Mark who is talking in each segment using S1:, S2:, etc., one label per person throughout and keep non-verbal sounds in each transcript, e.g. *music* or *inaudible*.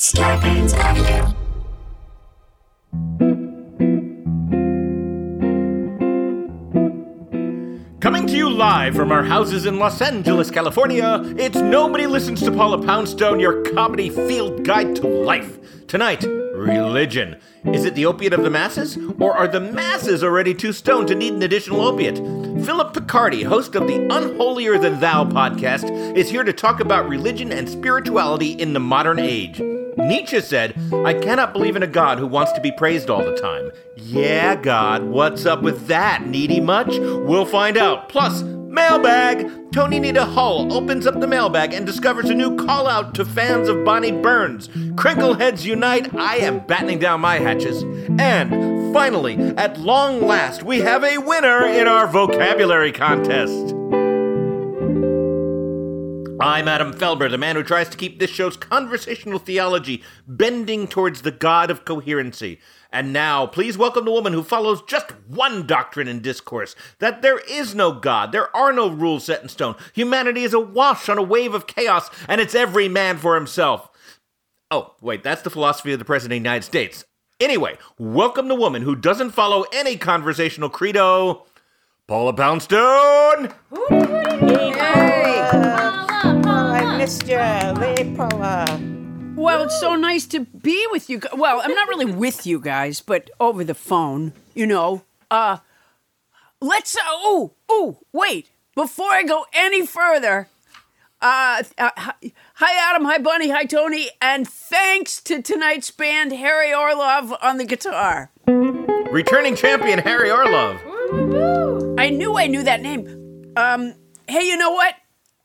S1: Avenue.
S2: Coming to you live from our houses in Los Angeles, California, it's Nobody Listens to Paula Poundstone, your comedy field guide to life. Tonight, religion. Is it the opiate of the masses? Or are the masses already too stoned to need an additional opiate? Phillip Picardi, host of the Unholier Than Thou podcast, is here to talk about religion and spirituality in the modern age. Nietzsche said, I cannot believe in a God who wants to be praised all the time. Yeah, God, what's up with that? Needy much? We'll find out. Plus, mailbag! Toni Anita Hull opens up the mailbag and discovers a new call out to fans of Bonnie Burns. Crinkleheads unite, I am battening down my hatches. And finally, at long last, we have a winner in our vocabulary contest. I'm Adam Felber, the man who tries to keep this show's conversational theology bending towards the God of coherency. And now, please welcome the woman who follows just one doctrine in discourse that there is no God, there are no rules set in stone. Humanity is awash on a wave of chaos, and it's every man for himself. Oh, wait, that's the philosophy of the President of the United States. Anyway, welcome the woman who doesn't follow any conversational credo, Paula Poundstone!
S3: I missed you, Lady Paula.
S4: Well, it's so nice to be with you. gu- Well, I'm not really with you guys, but over the phone, you know. Uh, let's. Uh, oh, oh, wait! Before I go any further, uh, uh, hi, hi, Adam. Hi, Bunny. Hi, Toni. And thanks to tonight's band, Harry Orlove on the guitar.
S2: Returning champion Harry Orlove.
S4: I knew I knew that name. Um, hey, you know what?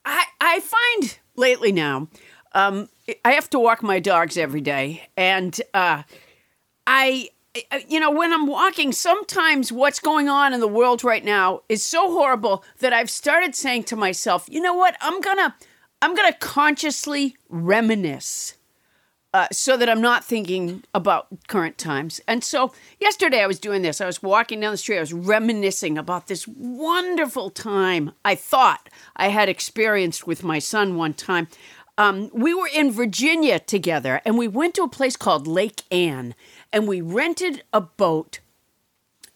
S4: I I find lately now, um, I have to walk my dogs every day, and uh, I, I- you know, when I'm walking, sometimes what's going on in the world right now is so horrible that I've started saying to myself, you know what? I'm gonna, I'm gonna consciously reminisce uh, so that I'm not thinking about current times. And so yesterday I was doing this. I was walking down the street. I was reminiscing about this wonderful time I thought I had experienced with my son one time. Um, we were in Virginia together and we went to a place called Lake Anna and we rented a boat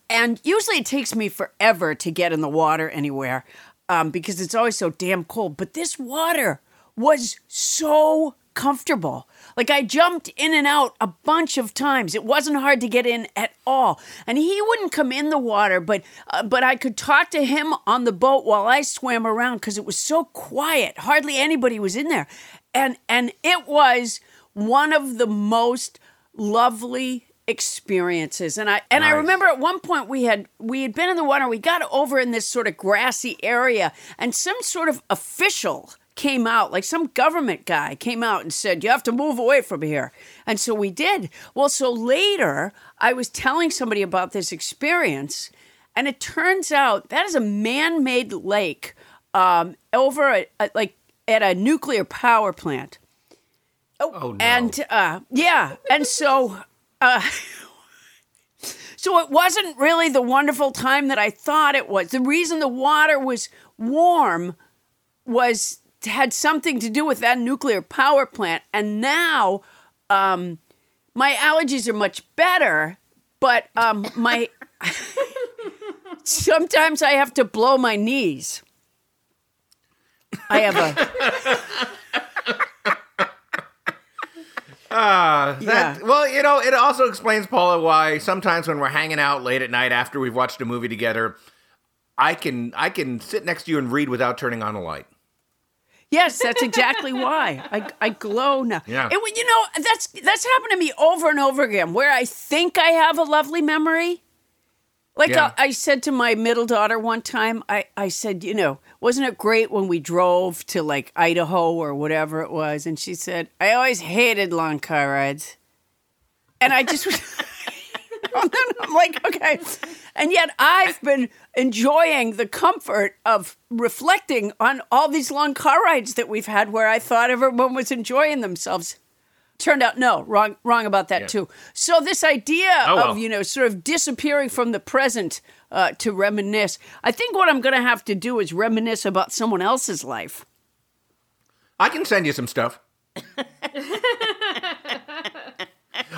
S4: and usually it takes me forever to get in the water anywhere um, because it's always so damn cold. But this water was so comfortable. Like I jumped in and out a bunch of times. It wasn't hard to get in at all. And he wouldn't come in the water, but uh, but I could talk to him on the boat while I swam around because it was so quiet. Hardly anybody was in there, and and it was one of the most lovely experiences and i and i remember at one point we had we had been in the water we got over in this sort of grassy area and some sort of official came out, like some government guy came out and said, You have to move away from here. And so we did. Well, so later, I was telling somebody about this experience, and it turns out that is a man made lake um, over at, at, like at a nuclear power plant.
S2: Oh, no.
S4: And uh, yeah, and so uh, *laughs* so it wasn't really the wonderful time that I thought it was. The reason the water was warm was had something to do with that nuclear power plant, and now um, my allergies are much better, but um, my *laughs* sometimes I have to blow my knees. I have a
S2: Ah, that,
S4: Yeah.
S2: Well, you know, it also explains, Paula, why sometimes when we're hanging out late at night after we've watched a movie together, I can I can sit next to you and read without turning on a light.
S4: Yes, that's exactly why I, I glow now.
S2: Yeah.
S4: It, you know that's that's happened to me over and over again. Where I think I have a lovely memory, like
S2: Yeah.
S4: I, I said to my middle daughter one time, I I said, you know, wasn't it great when we drove to like Idaho or whatever it was? And she said, I always hated long car rides, and I just. *laughs* And I'm like, okay. And yet I've been enjoying the comfort of reflecting on all these long car rides that we've had where I thought everyone was enjoying themselves. Turned out no, wrong wrong about that too. So this idea
S2: Oh, well.
S4: of, you know, sort of disappearing from the present uh, to reminisce. I think what I'm going to have to do is reminisce about someone else's life.
S2: I can send you some stuff. *laughs*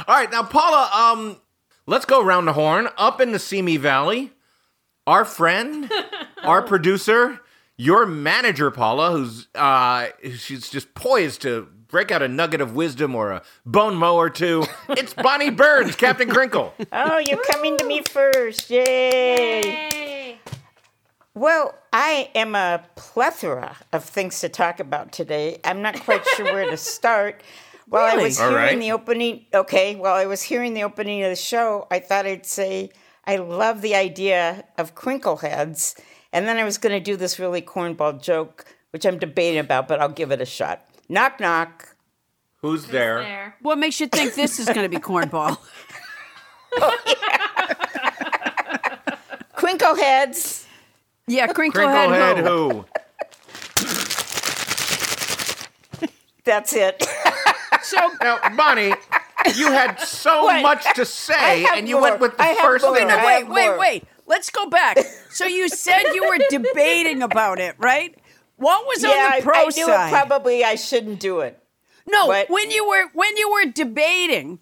S2: All right, now Paula, um, let's go around the horn. Up in the Simi Valley, our friend, *laughs* our producer, your manager, Paula, who's uh, she's just poised to break out a nugget of wisdom or a bon mot or two. *laughs* It's Bonnie Burns, Captain Crinkle.
S3: Oh, you're coming to me first. Yay.
S1: Yay.
S3: Well, I am a plethora of things to talk about today. I'm not quite sure where to *laughs* start. While I was
S2: All
S3: hearing
S2: right.
S3: the opening, okay, while I was hearing the opening of the show, I thought I'd say I love the idea of crinkle heads. And then I was going to do this really cornball joke, which I'm debating about, but I'll give it a shot. Knock, knock.
S2: Who's there?
S1: There.
S4: What makes you think this is going to be cornball? *laughs*
S3: Crinkle heads.
S4: Yeah, crinkle, head.
S2: Crinklehead
S4: who?
S2: who?
S3: That's it. *laughs*
S4: So
S2: Now, Bonnie, you had so
S3: Wait,
S2: much to say, and you
S3: more.
S2: went with the
S3: I
S2: first
S3: more.
S2: thing
S4: no,
S2: that
S4: wait, wait,
S3: more.
S4: wait. Let's go back. So you said you were debating about it, right? What was
S3: yeah,
S4: on the pro
S3: I knew
S4: side?
S3: it probably I shouldn't do it.
S4: no,
S3: what?
S4: when you were when you were debating,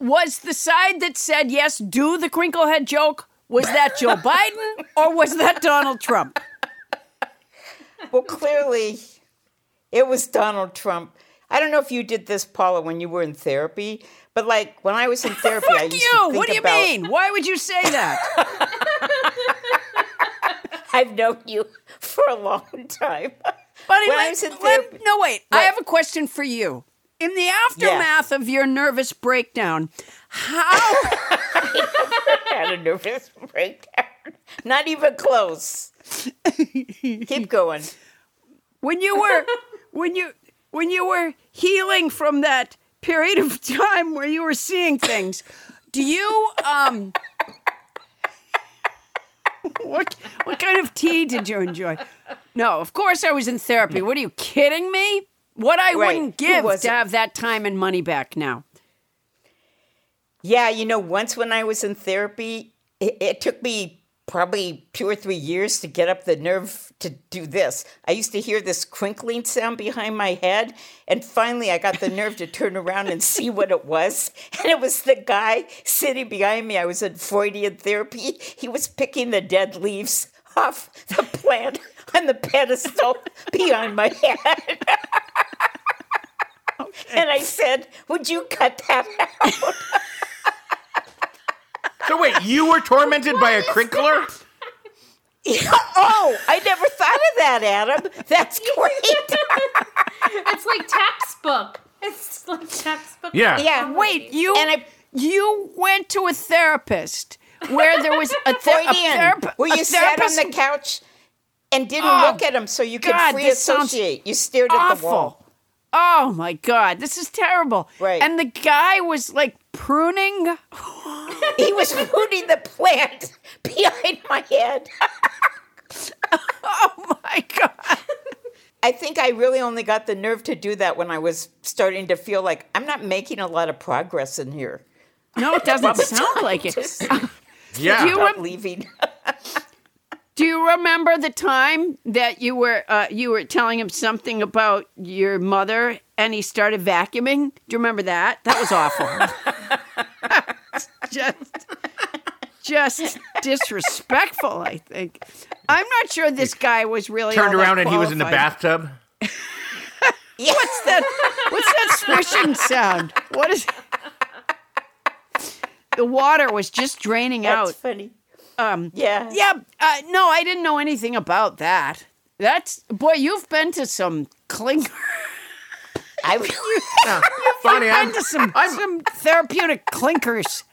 S4: was the side that said yes, do the crinklehead joke? Was that Joe Biden or was that Donald Trump?
S3: Well, clearly, it was Donald Trump. I don't know if you did this, Paula, when you were in therapy, but like when I was in *laughs* therapy, I
S4: Fuck
S3: used
S4: you!
S3: to think
S4: What do you
S3: about,
S4: mean? Why would you say that? *laughs*
S3: I've known you for a long time.
S4: Buddy,
S3: When I was in therapy-
S4: no, wait. I have a question for you. In the aftermath of your nervous breakdown, how *laughs*
S3: had a nervous breakdown. Not even close. Keep going.
S4: when you were when you when you were healing from that period of *laughs* time where you were seeing things do you um what what kind of tea did you enjoy? No of course i was in therapy. What are you kidding me? What i
S3: Right.
S4: wouldn't give to have that time and money back now.
S3: Yeah, you know, once when I was in therapy, it, it took me probably two or three years to get up the nerve to do this. I used to hear this crinkling sound behind my head, and finally I got the nerve to turn around and see what it was. *laughs* And it was the guy sitting behind me. I was in Freudian therapy. He was picking the dead leaves off the plant on the pedestal *laughs* behind my head. *laughs* And I said, Would you cut that out?
S2: So wait, you were tormented by a crinkler? *laughs*
S3: oh, I never thought of that, Adam. That's *laughs* great.
S1: It's like textbook. It's like textbook.
S2: Yeah.
S3: yeah.
S4: wait you
S3: And I-
S4: you went to a therapist where there was a, *laughs* ther- a,
S3: Freudian,
S4: therap-
S3: where
S4: a
S3: you sat on the couch and didn't
S4: Oh,
S3: look at him so you could
S4: God,
S3: free associate. You stared at the wall.
S4: Oh my god, this is terrible.
S3: Right.
S4: And the guy was like pruning.
S3: He was rooting the plant behind my head. *laughs*
S4: Oh my god.
S3: I think I really only got the nerve to do that when I was starting to feel like I'm not making a lot of progress in here.
S4: No, it doesn't sound like it.
S3: Just *laughs*
S2: Yeah.
S4: Do you rem-
S3: leaving.
S4: Do you remember the time that you were uh, you were telling him something about your mother and he started vacuuming? Do you remember that? That was awful. *laughs* just just disrespectful, I think. I'm not sure this guy was really
S2: Turned
S4: all that
S2: around and he was in the bathtub. *laughs*
S4: What's that? What's that swishing sound? What is? *laughs* The water was just draining
S3: That's
S4: out.
S3: funny.
S4: Um,
S3: Yeah.
S4: yeah. Uh, no, I didn't know anything about that. That's boy, you've been to some clinker.
S3: I *laughs* *laughs* *laughs*
S2: Bonnie, I'm,
S4: been to some
S2: I'm,
S4: some therapeutic clinkers.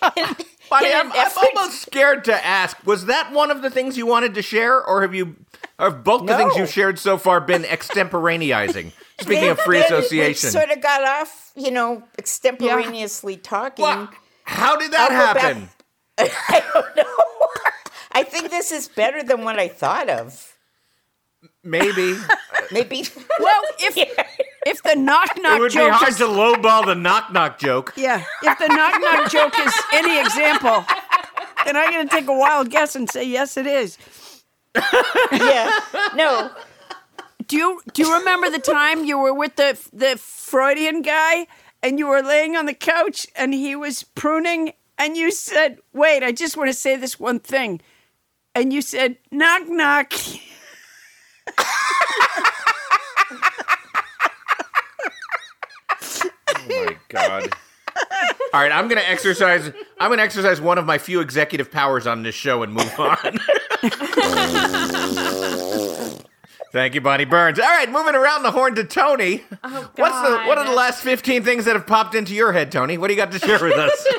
S2: Bonnie, I'm, I'm almost scared to ask. Was that one of the things you wanted to share, or have you, or have both the things
S3: No.
S2: you've shared so far been extemporaneizing? Speaking of free
S3: Then we
S2: association,
S3: sort of got off, you know, extemporaneously talking.
S2: What? how did that
S3: I'll go back-
S2: happen?
S3: I don't know. I think this is better than what I thought of.
S2: Maybe *laughs*
S3: Maybe.
S4: Well, if if the knock
S2: it
S4: knock
S2: would be
S4: joke
S2: hard
S4: is,
S2: to lowball the knock knock joke.
S4: yeah, if the knock knock joke is any example, then I'm gonna take a wild guess and say yes, it is.
S3: yeah. No.
S4: Do you do you remember the time you were with the the Freudian guy and you were laying on the couch and he was pruning and you said, "Wait, I just want to say this one thing," and you said, "Knock knock." *laughs*
S2: Oh my god. All right, I'm going to exercise I'm to exercise one of my few executive powers on this show and move on. *laughs* Thank you, Bonnie Burns. All right, moving around the horn to Toni.
S1: Oh,
S2: What's the what are the last 15 things that have popped into your head, Toni? What do you got to share with us? *laughs*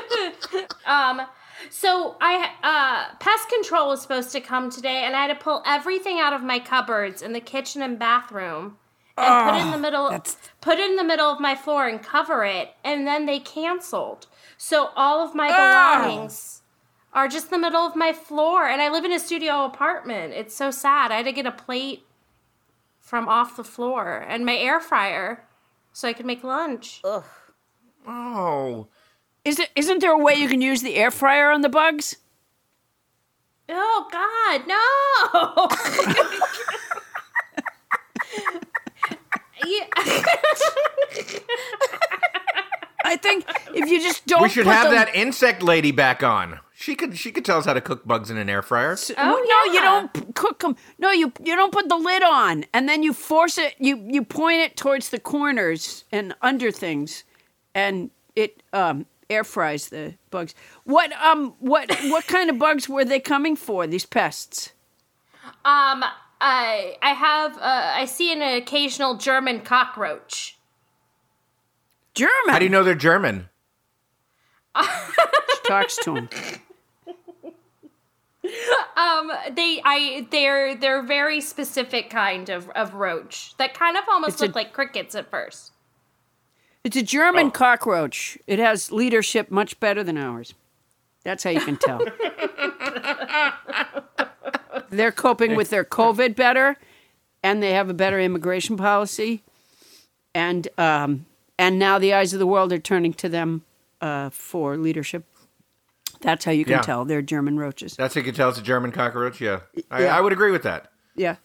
S1: Um, so I uh, pest control was supposed to come today, and I had to pull everything out of my cupboards in the kitchen and bathroom and put it in the ah, middle.
S4: that's-
S1: Put it in the middle of my floor and cover it, and then they canceled. So all of my
S4: Oh.
S1: belongings are just in the middle of my floor, and I live in a studio apartment. It's so sad. I had to get a plate from off the floor and my air fryer so I could make lunch.
S2: oh.
S4: Is it isn't there a way you can use the air fryer on the bugs?
S1: Oh God, no! *laughs* *laughs* yeah.
S4: I think if you just don't
S2: We should
S4: put
S2: have
S4: the-
S2: that insect lady back on. She could she could tell us how to cook bugs in an air fryer.
S1: Oh,
S4: no, you don't cook them. No, you you don't put the lid on, and then you force it. You you point it towards the corners and under things, and it um, air fries the bugs. What um what what kind of bugs were they coming for? These pests?
S1: Um, I I have uh, I see an occasional German cockroach.
S4: German.
S2: How do you know they're German? *laughs*
S4: She talks to him?
S1: Um, they I they're they're very specific kind of of roach that kind of almost
S4: It's a-
S1: look like crickets at first.
S4: It's a German
S2: Oh.
S4: cockroach. It has leadership much better than ours. That's how you can tell. *laughs* They're coping with their *laughs* COVID better, and they have a better immigration policy, and um, and now the eyes of the world are turning to them uh, for leadership. That's how you can
S2: Yeah.
S4: tell they're German roaches.
S2: That's how you can tell it's a German cockroach. Yeah, I,
S4: Yeah.
S2: I would agree with that.
S4: Yeah,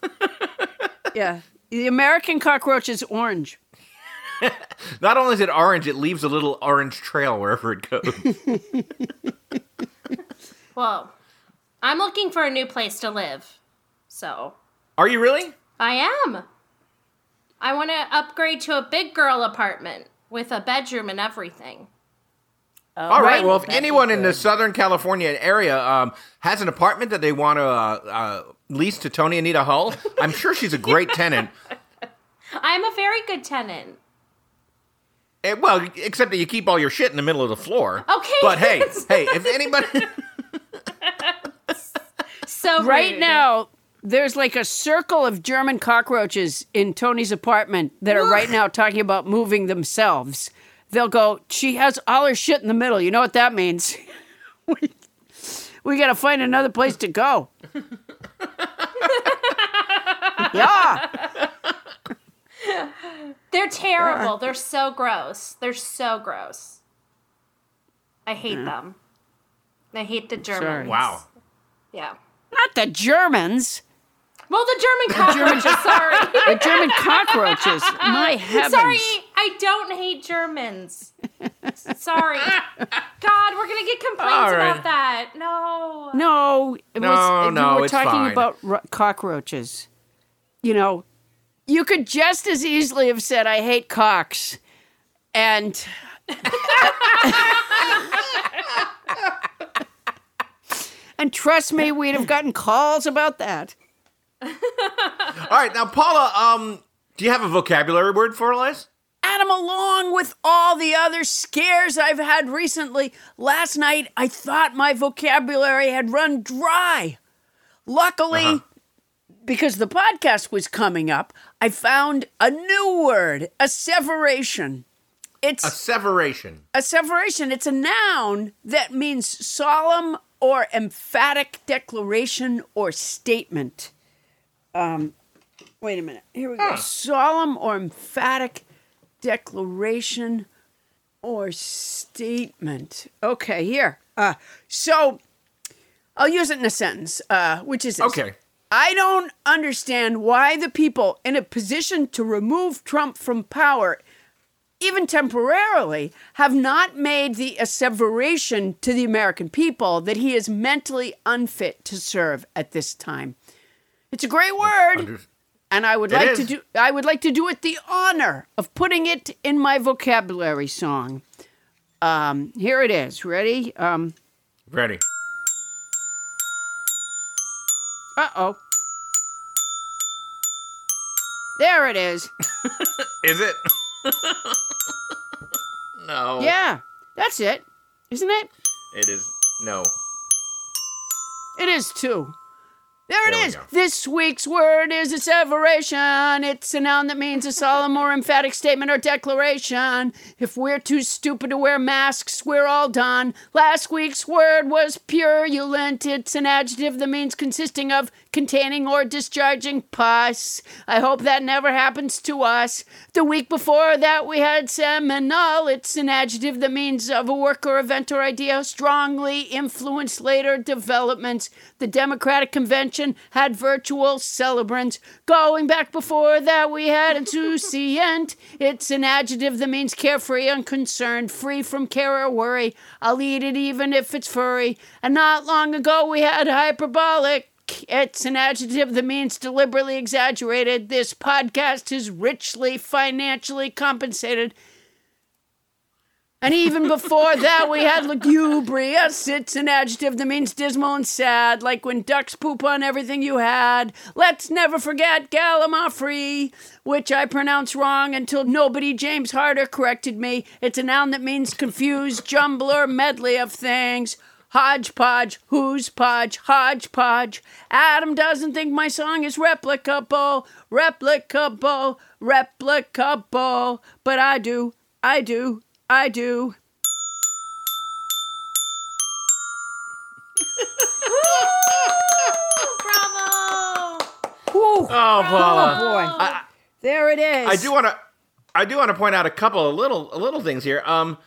S4: *laughs* yeah. The American cockroach is orange. *laughs*
S2: Not only is it orange, it leaves a little orange trail wherever it goes.
S1: Well, I'm looking for a new place to live, so
S2: Are you really?
S1: I am. I want to upgrade to a big girl apartment with a bedroom and everything.
S2: All right.
S4: Right.
S2: Well, if
S3: That'd
S2: anyone in the. Southern California area um, has an apartment that they want to uh, uh, lease to Toni Anita Hull, *laughs* I'm sure she's a great tenant.
S1: I'm a very good tenant.
S2: Eh, well, except that you keep all your shit in the middle of the floor.
S1: Okay.
S2: But hey, *laughs* hey, if anybody, *laughs*
S1: So *laughs*
S4: Right
S1: rude.
S4: now, there's like a circle of German cockroaches in Toni's apartment that are right now talking about moving themselves. They'll go, she has all her shit in the middle. You know what that means? *laughs* we we got to find another place to go. *laughs* yeah.
S1: They're terrible. They're so gross. They're so gross. I hate them. I hate the Germans.
S2: Wow.
S1: Yeah.
S4: Not the Germans.
S1: Well, the German cockroaches. *laughs* sorry.
S4: The German cockroaches. My *laughs* heavens.
S1: Sorry, I don't hate Germans. Sorry. God, we're gonna get complaints
S2: All right.
S1: about that. No.
S4: No, it
S2: No,
S4: was,
S2: no,
S4: we were
S2: it's
S4: talking
S2: fine.
S4: about ro- cockroaches. You know, you could just as easily have said, "I hate cocks," and *laughs* and trust me, we'd have gotten calls about that. *laughs*
S2: All right, now Paula, um, do you have a vocabulary word for us?
S4: Adam, along with all the other scares I've had recently, last night I thought my vocabulary had run dry. Luckily, because the podcast was coming up, I found a new word, asseveration. It's
S2: Asseveration.
S4: asseveration. It's a noun that means solemn or emphatic declaration or statement. Um, wait a minute. Here we go. Solemn or emphatic declaration or statement. Okay, here. Uh, so I'll use it in a sentence, uh, which is this.
S2: Okay.
S4: I don't understand why the people in a position to remove Trump from power, even temporarily, have not made the asseveration to the American people that he is mentally unfit to serve at this time. It's a great word, and I would
S2: It
S4: like
S2: is.
S4: to do I would like to do it the honor of putting it in my vocabulary song. Um, here it is. Ready? Um,
S2: Ready.
S4: uh oh. There it is. *laughs*
S2: Is it? *laughs* *laughs* no.
S4: Yeah, that's it, isn't it?
S2: It is. No.
S4: It is too. There
S2: There
S4: it
S2: we
S4: This week's word is asseveration. It's a noun that means a solemn or emphatic statement or declaration. If we're too stupid to wear masks, we're all done. Last week's word was purulent. It's an adjective that means consisting of, containing, or discharging pus. I hope that never happens to us. The week before that, we had seminal. It's an adjective that means of a work or event or idea strongly influenced later developments. The Democratic Convention had virtual celebrants. Going back before that, we had insouciant. *laughs* It's an adjective that means carefree, unconcerned, free from care or worry. I'll eat it even if it's furry. And not long ago, we had hyperbolic. It's an adjective that means deliberately exaggerated. This podcast is richly financially compensated. And even before that, we had lugubrious. It's an adjective that means dismal and sad, like when ducks poop on everything you had. Let's never forget gallimaufry, which I pronounced wrong until nobody James Harder corrected me. It's a noun that means confused, jumbler, medley of things. Hodgepodge, who's podge, hodgepodge. Adam doesn't think my song is replicable, replicable, replicable, but I do, I do, I do. *laughs*
S1: Bravo!
S4: Whew.
S2: Oh, Paula.
S4: boy. there it is.
S2: I do want to. I do want to point out a couple of little little things here. Um,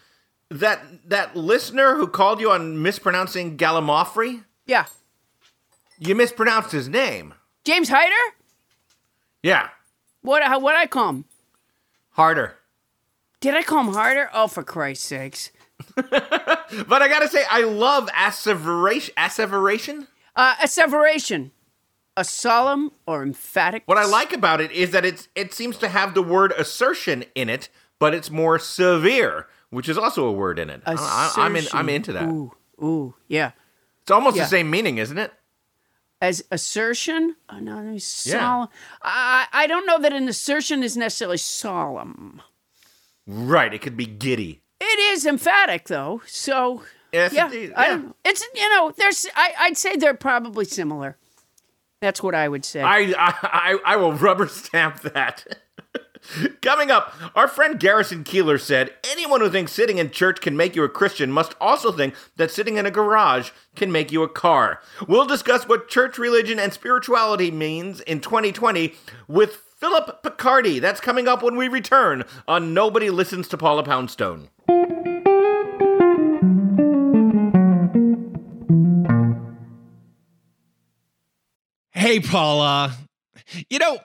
S2: that that listener who called you on mispronouncing Gallimaufry,
S4: Yeah.
S2: you mispronounced his name.
S4: James Hyder?
S2: Yeah,
S4: What how what I call him?
S2: harder.
S4: Did I call him Harder? Oh for Christ's sakes. *laughs*
S2: But I gotta say, I love asseveration. Asseveration.
S4: Uh asseveration. A solemn or emphatic
S2: What I like about it is that it's it seems to have the word assertion in it, but it's more severe, which is also a word in it. I, I, I'm in. I'm into that.
S4: Ooh, ooh, yeah.
S2: It's almost
S4: Yeah.
S2: the same meaning, isn't it?
S4: As assertion, oh, no, solemn. I I don't know that an assertion is necessarily solemn.
S2: Right. It could be giddy.
S4: It is emphatic though, so
S2: Yes,
S4: yeah,
S2: indeed.
S4: I
S2: Yeah.
S4: it's you know there's I, I'd say they're probably similar. That's what I would say.
S5: I, I, I, I will rubber stamp that. *laughs* Coming up, our friend Garrison Keillor said anyone who thinks sitting in church can make you a Christian must also think that sitting in a garage can make you a car. We'll discuss what church religion and spirituality means in 2020 with Phillip Picardi. That's coming up when we return on Nobody Listens to Paula Poundstone.
S2: Hey, Paula. You know,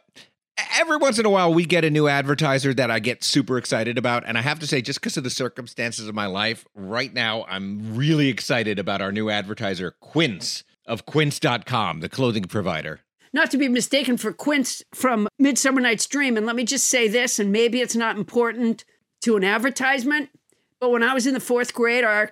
S2: every once in a while we get a new advertiser that I get super excited about. And I have to say, just because of the circumstances of my life, right now I'm really excited about our new advertiser, Quince of Quince.com, the clothing provider.
S4: Not to be mistaken for Quince from Midsummer Night's Dream. And let me just say this, and maybe it's not important to an advertisement, but when I was in the fourth grade, our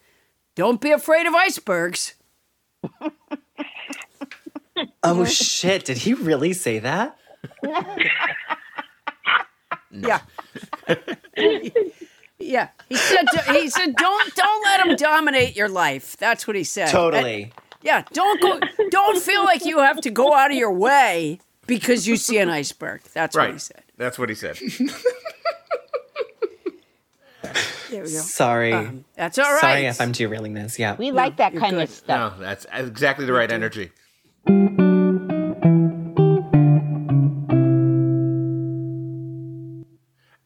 S4: Don't be afraid of icebergs. *laughs*
S6: Oh shit! Did he really say that? *laughs*
S4: Yeah. *laughs* yeah. He said he said don't don't let him dominate your life. That's what he said.
S6: Totally.
S4: Yeah, don't go don't feel like you have to go out of your way because you see an iceberg. That's what he
S5: Right.
S4: said.
S5: That's what he said.
S4: There we go.
S6: Sorry.
S4: Um, that's all right.
S6: Sorry if I'm derailing this. Yeah.
S3: We like that kind
S4: good.
S3: of stuff.
S5: No, that's exactly the right energy.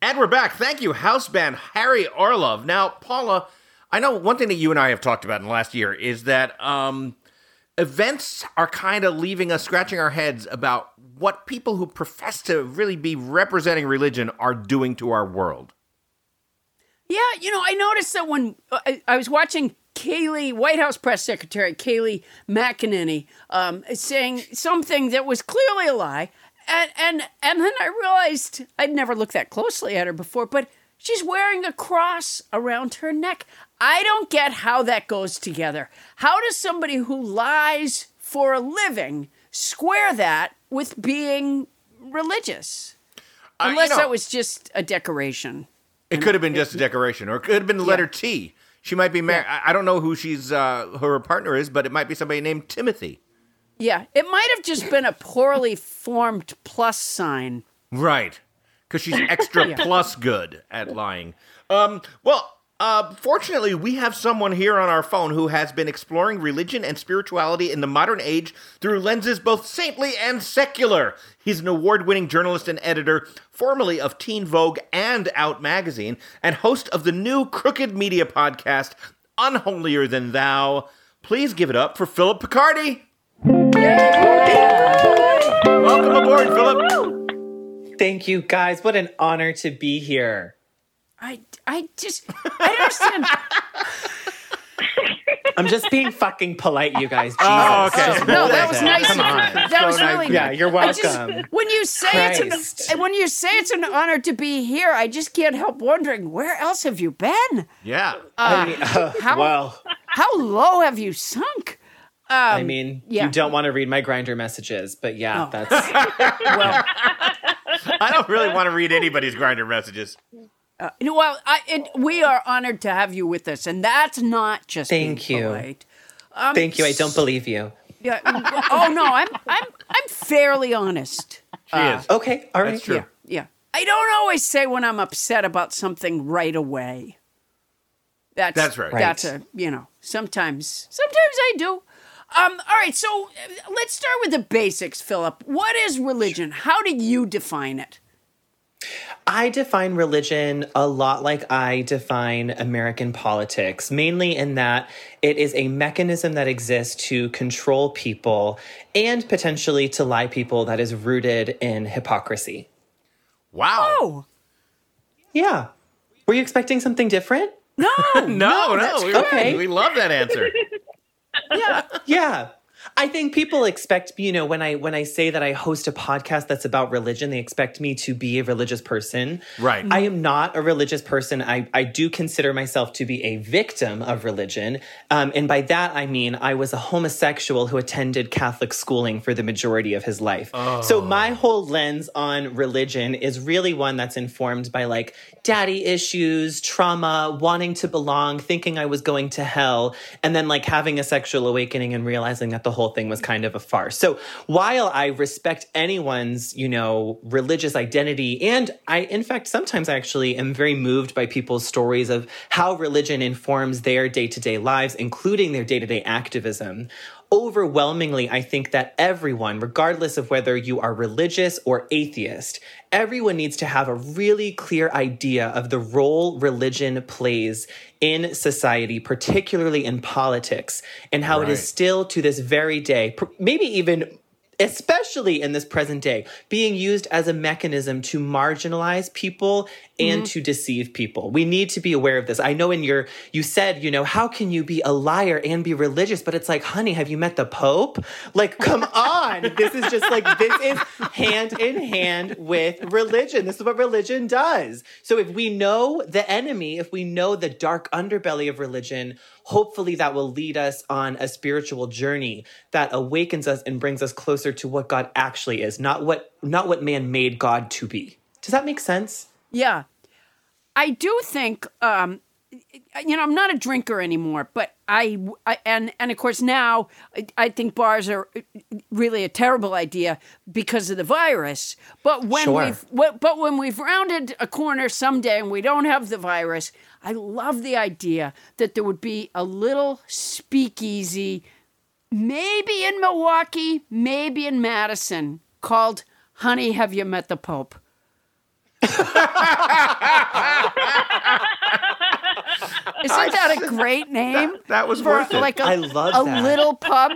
S5: And we're back. Thank you, house band Harry Orlove. Now, Paula, I know one thing that you and I have talked about in the last year is that um,
S2: events are kind of leaving us scratching our heads about what people who profess to really be representing religion are doing to our world.
S4: Yeah, you know, I noticed that when uh, I, I was watching Kayleigh, White House press secretary Kayleigh McEnany, um, saying something that was clearly a lie, and and and then I realized I'd never looked that closely at her before, but she's wearing a cross around her neck. I don't get how that goes together. How does somebody who lies for a living square that with being religious?
S2: Uh, you
S4: Unless
S2: know-
S4: that was just a decoration.
S2: It could have been just a decoration, or it could have been the letter T. She might be married. I I don't know who she's uh, who her partner is, but it might be somebody named Timothy.
S4: Yeah, it might have just been a poorly formed plus sign.
S2: Right. Because she's extra *laughs*
S4: Yeah.
S2: plus good at lying. Um, well, uh, fortunately, we have someone here on our phone who has been exploring religion and spirituality in the modern age through lenses both saintly and secular. He's an award winning journalist and editor, formerly of Teen Vogue and Out Magazine, and host of the new Crooked Media podcast, Unholier Than Thou. Please give it up for Phillip Picardi. Welcome aboard, Phillip.
S6: Thank you, guys. What an honor to be here.
S4: I, I just, I don't understand.
S6: I'm just being fucking polite, you guys. Jesus.
S2: Oh, okay.
S6: Just
S4: No, that was nice.
S6: Come on.
S4: That was
S2: So nice.
S6: Yeah, you're
S4: I just-
S6: welcome.
S4: when you say
S6: Christ.
S4: it's an, when you say it's an honor to be here, I just can't help wondering where else have you been?
S2: Yeah.
S6: I mean, uh, *laughs*
S4: How-
S6: well,
S4: How low have you sunk?
S6: I mean,
S4: yeah.
S6: you don't want to read my Grindr messages, but yeah,
S4: Oh.
S6: that's *laughs*
S4: Well, *laughs*
S2: I don't really want to read anybody's Grindr messages.
S4: Uh, well, I, it, we are honored to have you with us, and that's not just
S6: Thank
S4: being
S6: you.
S4: polite. Um,
S6: thank you. I don't believe you.
S4: Yeah. *laughs* Oh no, I'm I'm I'm fairly honest.
S2: She is.
S6: Okay, all right.
S2: That's true.
S4: Yeah, yeah. I don't always say when I'm upset about something right away. That's
S2: That's right.
S4: That's a you know. Sometimes, sometimes I do. Um. All right. So uh, let's start with the basics, Phillip. What is religion? How do you define it?
S6: I define religion a lot like I define American politics, mainly in that it is a mechanism that exists to control people and potentially to lie people that is rooted in hypocrisy.
S2: Wow.
S4: Oh
S6: Yeah. Were you expecting something different?
S4: no, *laughs*
S2: no, no.
S4: that's
S2: we,
S6: okay.
S2: we love that answer. *laughs*
S4: yeah.
S6: Yeah. I think people expect, you know, when I when I say that I host a podcast that's about religion, they expect me to be a religious person.
S2: Right.
S6: I am not a religious person. I, I do consider myself to be a victim of religion. Um, and by that, I mean I was a homosexual who attended Catholic schooling for the majority of his life. So my whole lens on religion is really one that's informed by like daddy issues, trauma, wanting to belong, thinking I was going to hell, and then like having a sexual awakening and realizing that the whole thing was kind of a farce. So while I respect anyone's, you know, religious identity, and I, in fact, sometimes I actually am very moved by people's stories of how religion informs their day to day lives, including their day to day activism. Overwhelmingly, I think that everyone, regardless of whether you are religious or atheist, everyone needs to have a really clear idea of the role religion plays in society, particularly in politics, and how it
S2: Right.
S6: is still to this very day, maybe even especially in this present day, being used as a mechanism to marginalize people and mm-hmm. to deceive people. We need to be aware of this. I know in your, you said, you know, how can you be a liar and be religious? But it's like, honey, have you met the Pope? Like, come *laughs* on. This is just like, this is hand in hand with religion. This is what religion does. So if we know the enemy, if we know the dark underbelly of religion, hopefully that will lead us on a spiritual journey that awakens us and brings us closer to what God actually is, not what not what man made God to be. Does that make sense?
S4: Yeah. I do think, um, you know, I'm not a drinker anymore, but I, I and and of course now I, I think bars are really a terrible idea because of the virus. But when
S6: Sure.
S4: we've but when we've rounded a corner someday and we don't have the virus, I love the idea that there would be a little speakeasy, maybe in Milwaukee, maybe in Madison, called "Honey, Have You Met the Pope." *laughs* Isn't that a great name?
S2: That was
S4: for
S2: worth it.
S4: like a,
S6: I love
S4: a
S6: that.
S4: little pub.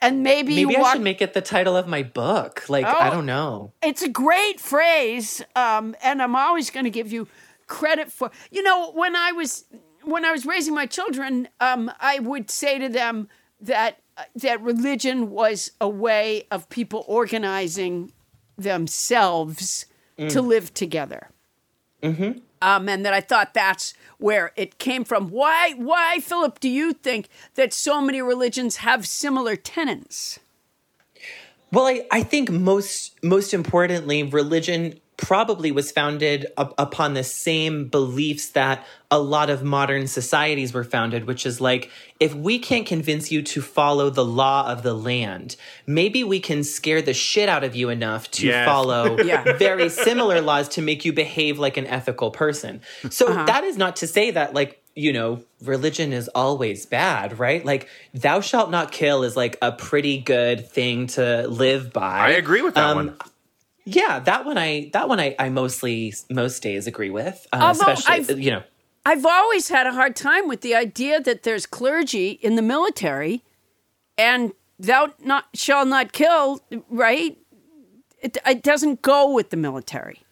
S4: and maybe,
S6: Maybe
S4: you
S6: I
S4: walk.
S6: should make it the title of my book. Like, I
S4: Oh.
S6: don't know.
S4: it's a great phrase, um, and I'm always going to give you credit for. You know, when I was when I was raising my children, um, I would say to them that that religion was a way of people organizing themselves to live together. Mm-hmm. Um, and that I thought that's where it came from. Why, why, Phillip, do you think that so many religions have similar tenets?
S6: Well, I, I think most most importantly, religion probably was founded up, upon the same beliefs that a lot of modern societies were founded, which is like if we can't convince you to follow the law of the land, maybe we can scare the shit out of you enough to
S2: Yes.
S6: follow *laughs*
S4: Yeah.
S6: very similar laws to make you behave like an ethical person. So that is not to say that like you know, religion is always bad, right? Like, thou shalt not kill is like a pretty good thing to live by.
S2: I agree with that
S6: Um,
S2: one.
S6: Yeah, that one I that one I, I mostly most days agree with, uh,
S4: Although
S6: especially
S4: I've-
S6: you know.
S4: I've always had a hard time with the idea that there's clergy in the military and thou not shall not kill, right? It, it doesn't go with the military.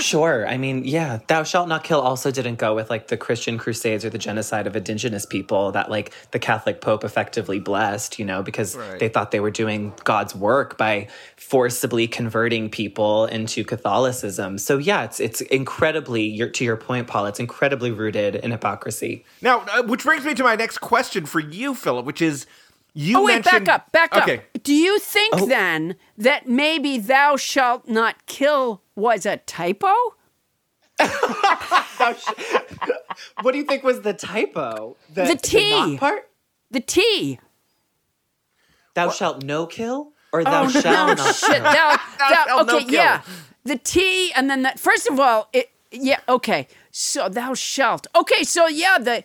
S6: Sure. I mean, yeah, thou shalt not kill also didn't go with like the Christian crusades or the genocide of indigenous people that like the Catholic Pope effectively blessed, you know, because they thought they were doing God's work by forcibly converting people into Catholicism. So yeah, it's it's incredibly your, to your point, Paul, it's incredibly rooted in hypocrisy.
S2: Now, uh, which brings me to my next question for you, Phillip, which is you
S4: oh, wait,
S2: mentioned.
S4: back up, back
S2: okay.
S4: up. Do you think
S6: Oh.
S4: then that maybe thou shalt not kill was a typo? *laughs*
S6: What do you think was the typo?
S4: The T.
S6: not part?
S4: The T.
S6: Thou shalt no kill? Or oh, thou
S4: Oh,
S6: shalt
S4: no,
S6: not
S4: shit.
S6: kill?
S4: Thou, *laughs* thou,
S2: shalt no
S4: okay,
S2: kill.
S4: yeah. The T, and then that. First of all, it. Yeah, okay. So thou shalt. Okay, so yeah, the.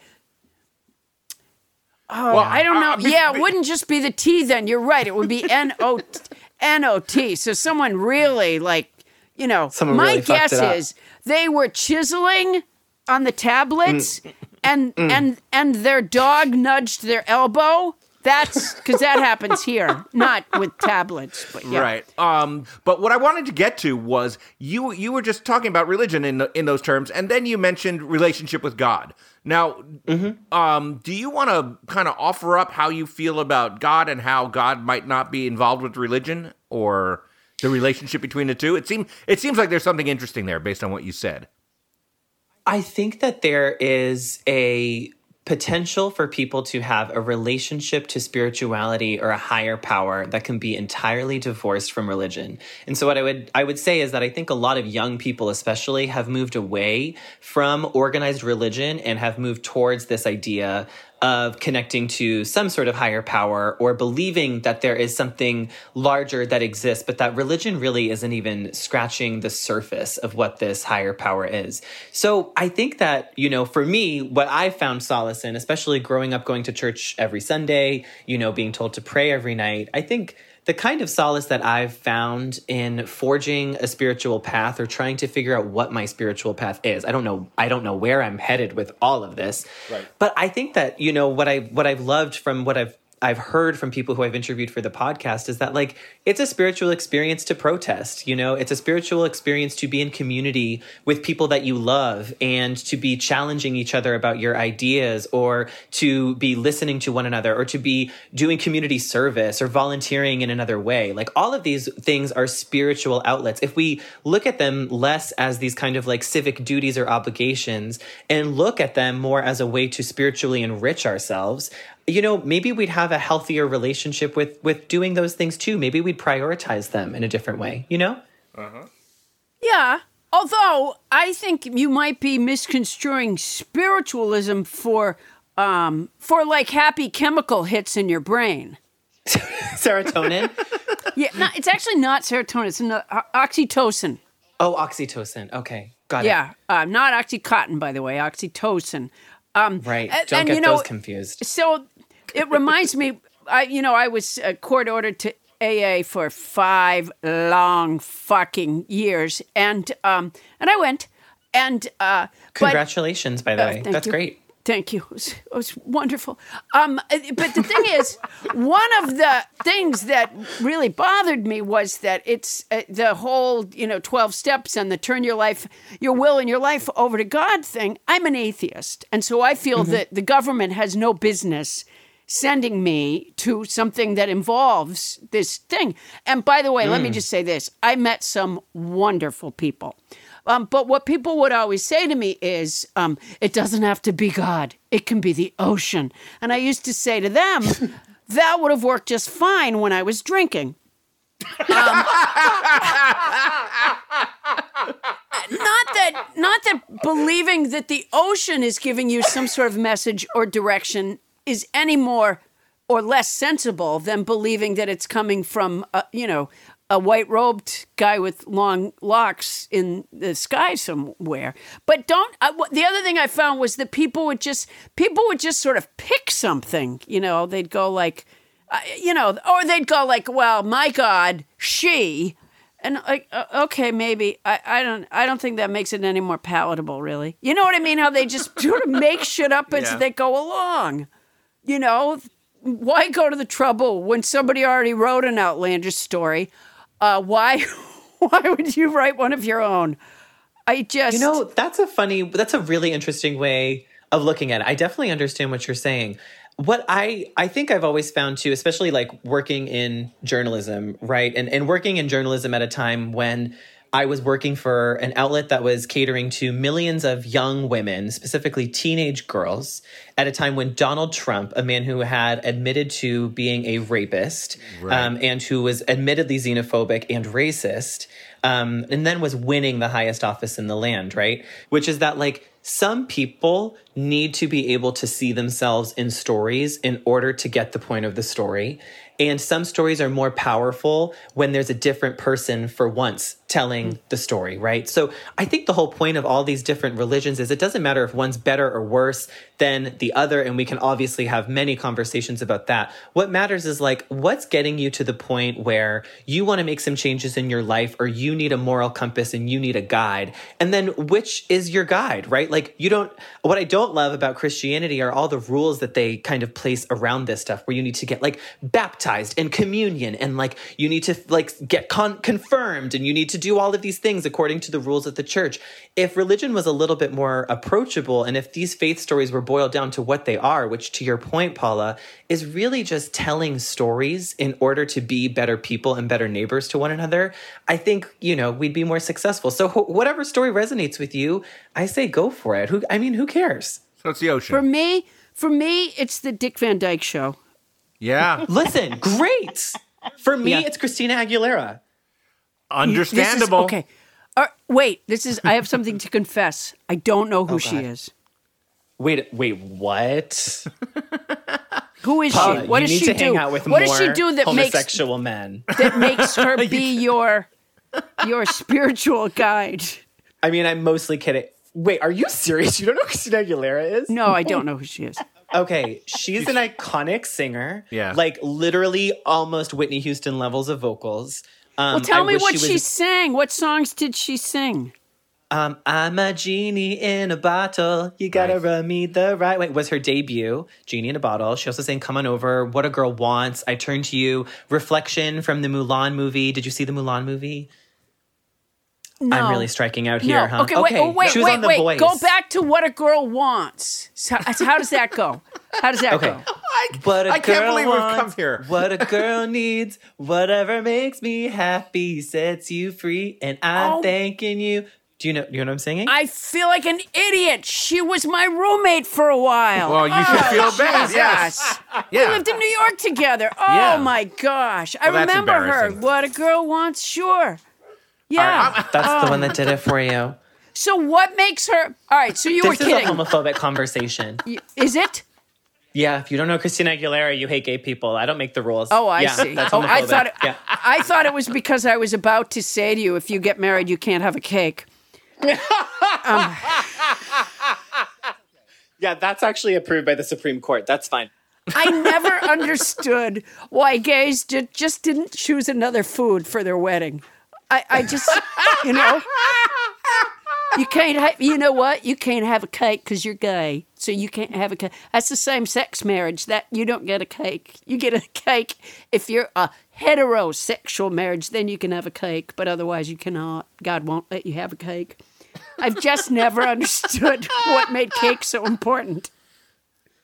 S4: Oh,
S2: Well,
S4: I don't know.
S2: uh,
S4: yeah, it wouldn't just be the T then. You're right. It would be N O *laughs* N O T. So someone really like, you know,
S6: Someone
S4: my
S6: really
S4: guess is they were chiseling on the tablets
S6: Mm.
S4: and and and their dog nudged their elbow. That's because that happens here, not with tablets. But yeah.
S2: Right. Um, but what I wanted to get to was you you were just talking about religion in in those terms, and then you mentioned relationship with God. Now, um, do you want to kind of offer up how you feel about God and how God might not be involved with religion or the relationship between the two? It seems it seems like there's something interesting there based on what you said.
S6: I think that there is a potential for people to have a relationship to spirituality or a higher power that can be entirely divorced from religion. And so what I would I would say is that I think a lot of young people especially have moved away from organized religion and have moved towards this idea of connecting to some sort of higher power or believing that there is something larger that exists, but that religion really isn't even scratching the surface of what this higher power is. So I think that, you know, for me, what I found solace in, especially growing up going to church every Sunday, you know, being told to pray every night, I think the kind of solace that I've found in forging a spiritual path or trying to figure out what my spiritual path is. I don't know I don't know where I'm headed with all of this. Right. But I think that, you know, what I what I've loved from what I've I've heard from people who I've interviewed for the podcast is that like it's a spiritual experience to protest, you know, it's a spiritual experience to be in community with people that you love and to be challenging each other about your ideas or to be listening to one another or to be doing community service or volunteering in another way. Like all of these things are spiritual outlets. If we look at them less as these kind of like civic duties or obligations and look at them more as a way to spiritually enrich ourselves, you know maybe we'd have a healthier relationship with with doing those things too maybe we'd prioritize them in a different way you know uh-huh
S4: Yeah. Although I think you might be misconstruing spiritualism for um for like happy chemical hits in your brain. *laughs*
S6: serotonin *laughs*
S4: Yeah, no, it's actually not serotonin. It's no, uh, oxytocin.
S6: oh oxytocin okay got it.
S4: Yeah, uh, not oxycontin, by the way. Oxytocin. Um,
S6: right
S4: and-
S6: don't
S4: and,
S6: get
S4: you know,
S6: those confused
S4: So it reminds me, I you know, I was uh, court ordered to AA for five long fucking years, and um, and I went, and uh, but-
S6: congratulations by the
S4: Uh,
S6: way that's
S4: you.
S6: great
S4: Thank you. It was, it was wonderful. Um, but the thing is, one of the things that really bothered me was that it's uh, the whole, you know, 12 steps and the turn your life, your will and your life over to God thing. I'm an atheist. And so I feel that the government has no business sending me to something that involves this thing. And by the way, let me just say this I met some wonderful people. Um, but what people would always say to me is, um, it doesn't have to be God, it can be the ocean. And I used to say to them, *laughs* that would have worked just fine when I was drinking. Um, not that not that believing that the ocean is giving you some sort of message or direction is any more or less sensible than believing that it's coming from a, you know a white robed guy with long locks in the sky somewhere. But don't I, the other thing i found was that people would just people would just sort of pick something you know? They'd go like uh, you know or they'd go like well my god she and like uh, okay maybe. I, I don't i don't think that makes it any more palatable really. You know what i mean? How they just sort of make shit up as
S2: Yeah.
S4: they go along you know why go to the trouble when somebody already wrote an outlandish story uh, why *laughs* why would you write one of your own i just
S6: You know, that's a funny, that's a really interesting way of looking at it. I definitely understand what you're saying. What I I think I've always found too, especially like working in journalism, right? And and working in journalism at a time when I was working for an outlet that was catering to millions of young women, specifically teenage girls, at a time when Donald Trump, a man who had admitted to being a rapist um, and who was admittedly xenophobic and racist, um, and then was winning the highest office in the land, right? Which is that like some people need to be able to see themselves in stories in order to get the point of the story. And some stories are more powerful when there's a different person for once telling mm. the story, right? So I think the whole point of all these different religions is it doesn't matter if one's better or worse than the other. And we can obviously have many conversations about that. What matters is like, what's getting you to the point where you want to make some changes in your life or you need a moral compass and you need a guide. And then which is your guide, right? Like you don't, what I don't love about Christianity are all the rules that they kind of place around this stuff where you need to get like baptized and communion and like you need to like get con- confirmed and you need to do all of these things according to the rules of the church. If religion was a little bit more approachable and if these faith stories were boiled down to what they are, which to your point, Paula, is really just telling stories in order to be better people and better neighbors to one another, I think, you know, we'd be more successful. So wh- whatever story resonates with you, I say go for it. Who I mean, who cares?
S2: So it's the ocean.
S4: for me for me it's the dick van dyke show
S2: yeah. *laughs*
S6: Listen, great. For me,
S4: Yeah.
S6: it's Christina Aguilera.
S2: Understandable.
S4: This is, okay. Uh, wait, this is. I have something to confess. I don't know who she is.
S6: Wait, wait, what?
S4: Who is
S6: Paula,
S4: she? What
S6: you
S4: does
S6: need
S4: she
S6: to
S4: do?
S6: hang out with
S4: what
S6: more
S4: does she do that makes
S6: homosexual men?
S4: that makes her *laughs* be your your spiritual guide?
S6: I mean, I'm mostly kidding. Wait, are you serious? You don't know who Christina Aguilera is?
S4: No, I don't know who she is.
S6: Okay, she's an iconic singer.
S2: Yeah.
S6: Like literally almost Whitney Houston levels of vocals. Um,
S4: Well, tell
S6: I
S4: me what
S6: she was-
S4: sang. What songs did she sing?
S6: Um, I'm a genie in a bottle. You gotta rub me the right way. Was her debut, Genie in a Bottle. She also sang Come On Over, What a Girl Wants, I Turn to You, Reflection from the Mulan movie. Did you see the Mulan movie?
S4: No.
S6: I'm really striking out here,
S4: no.
S6: huh?
S4: Okay, wait, oh, wait,
S6: she was
S4: wait,
S6: on The
S4: wait.
S6: Voice.
S4: Go back to what a girl wants. So, so how does that go? How does that
S6: Okay.
S4: go?
S6: What a
S2: I can't
S6: girl
S2: believe we've
S6: wants,
S2: come here.
S6: What a *laughs* girl needs, whatever makes me happy sets you free, and I'm
S4: Oh.
S6: thanking you. Do you know? You know what I'm singing?
S4: I feel like an idiot. She was my roommate for a while.
S2: Well, you should
S4: Oh,
S2: feel bad.
S4: Jesus.
S2: Yes.
S4: We lived in New York together. Oh
S2: Yeah.
S4: my gosh. I
S2: Well,
S4: remember her.
S2: embarrassing.
S4: What a girl wants, sure. Yeah.
S6: That's the one that um, did it for you.
S4: so what makes her All right, so you
S6: this
S4: were
S6: is
S4: kidding.
S6: a homophobic conversation.
S4: Is it?
S6: Yeah, if you don't know Christina Aguilera, you hate gay people. I don't make the rules.
S4: Oh, I
S6: Yeah,
S4: see.
S6: That's
S4: Oh, I thought it,
S6: yeah.
S4: I thought it was because I was about to say to you, if you get married, you can't have a cake. *laughs*
S6: yeah, that's actually approved by the Supreme Court. That's fine.
S4: I never understood why gays ju- just didn't choose another food for their wedding. I, I just, you know, you can't have. You know what? You can't have a cake because you're gay, so you can't have a cake. That's the same sex marriage. That you don't get a cake. You get a cake if you're a heterosexual marriage. Then you can have a cake, but otherwise you cannot. God won't let you have a cake. I've just never *laughs* understood what made cake so important.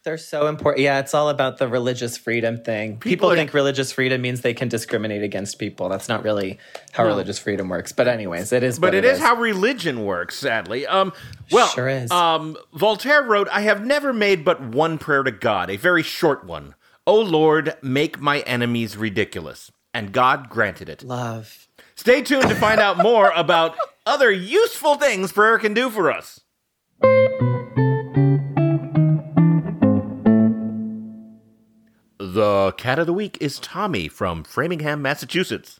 S6: They're so important. Yeah, it's all about the religious freedom thing. People,
S7: People are-
S6: think religious freedom means they can discriminate against people. That's not really how
S7: No.
S6: religious freedom works. But anyways, it is.
S7: But
S6: what
S7: it is how religion works, sadly. Um, well,
S6: Sure is.
S7: Um, Voltaire wrote, "I have never made but one prayer to God, a very short one. O Lord, make my enemies ridiculous." And God granted it.
S6: Love.
S7: Stay tuned to find out more about other useful things prayer can do for us. The cat of the week is Tommy from Framingham, Massachusetts.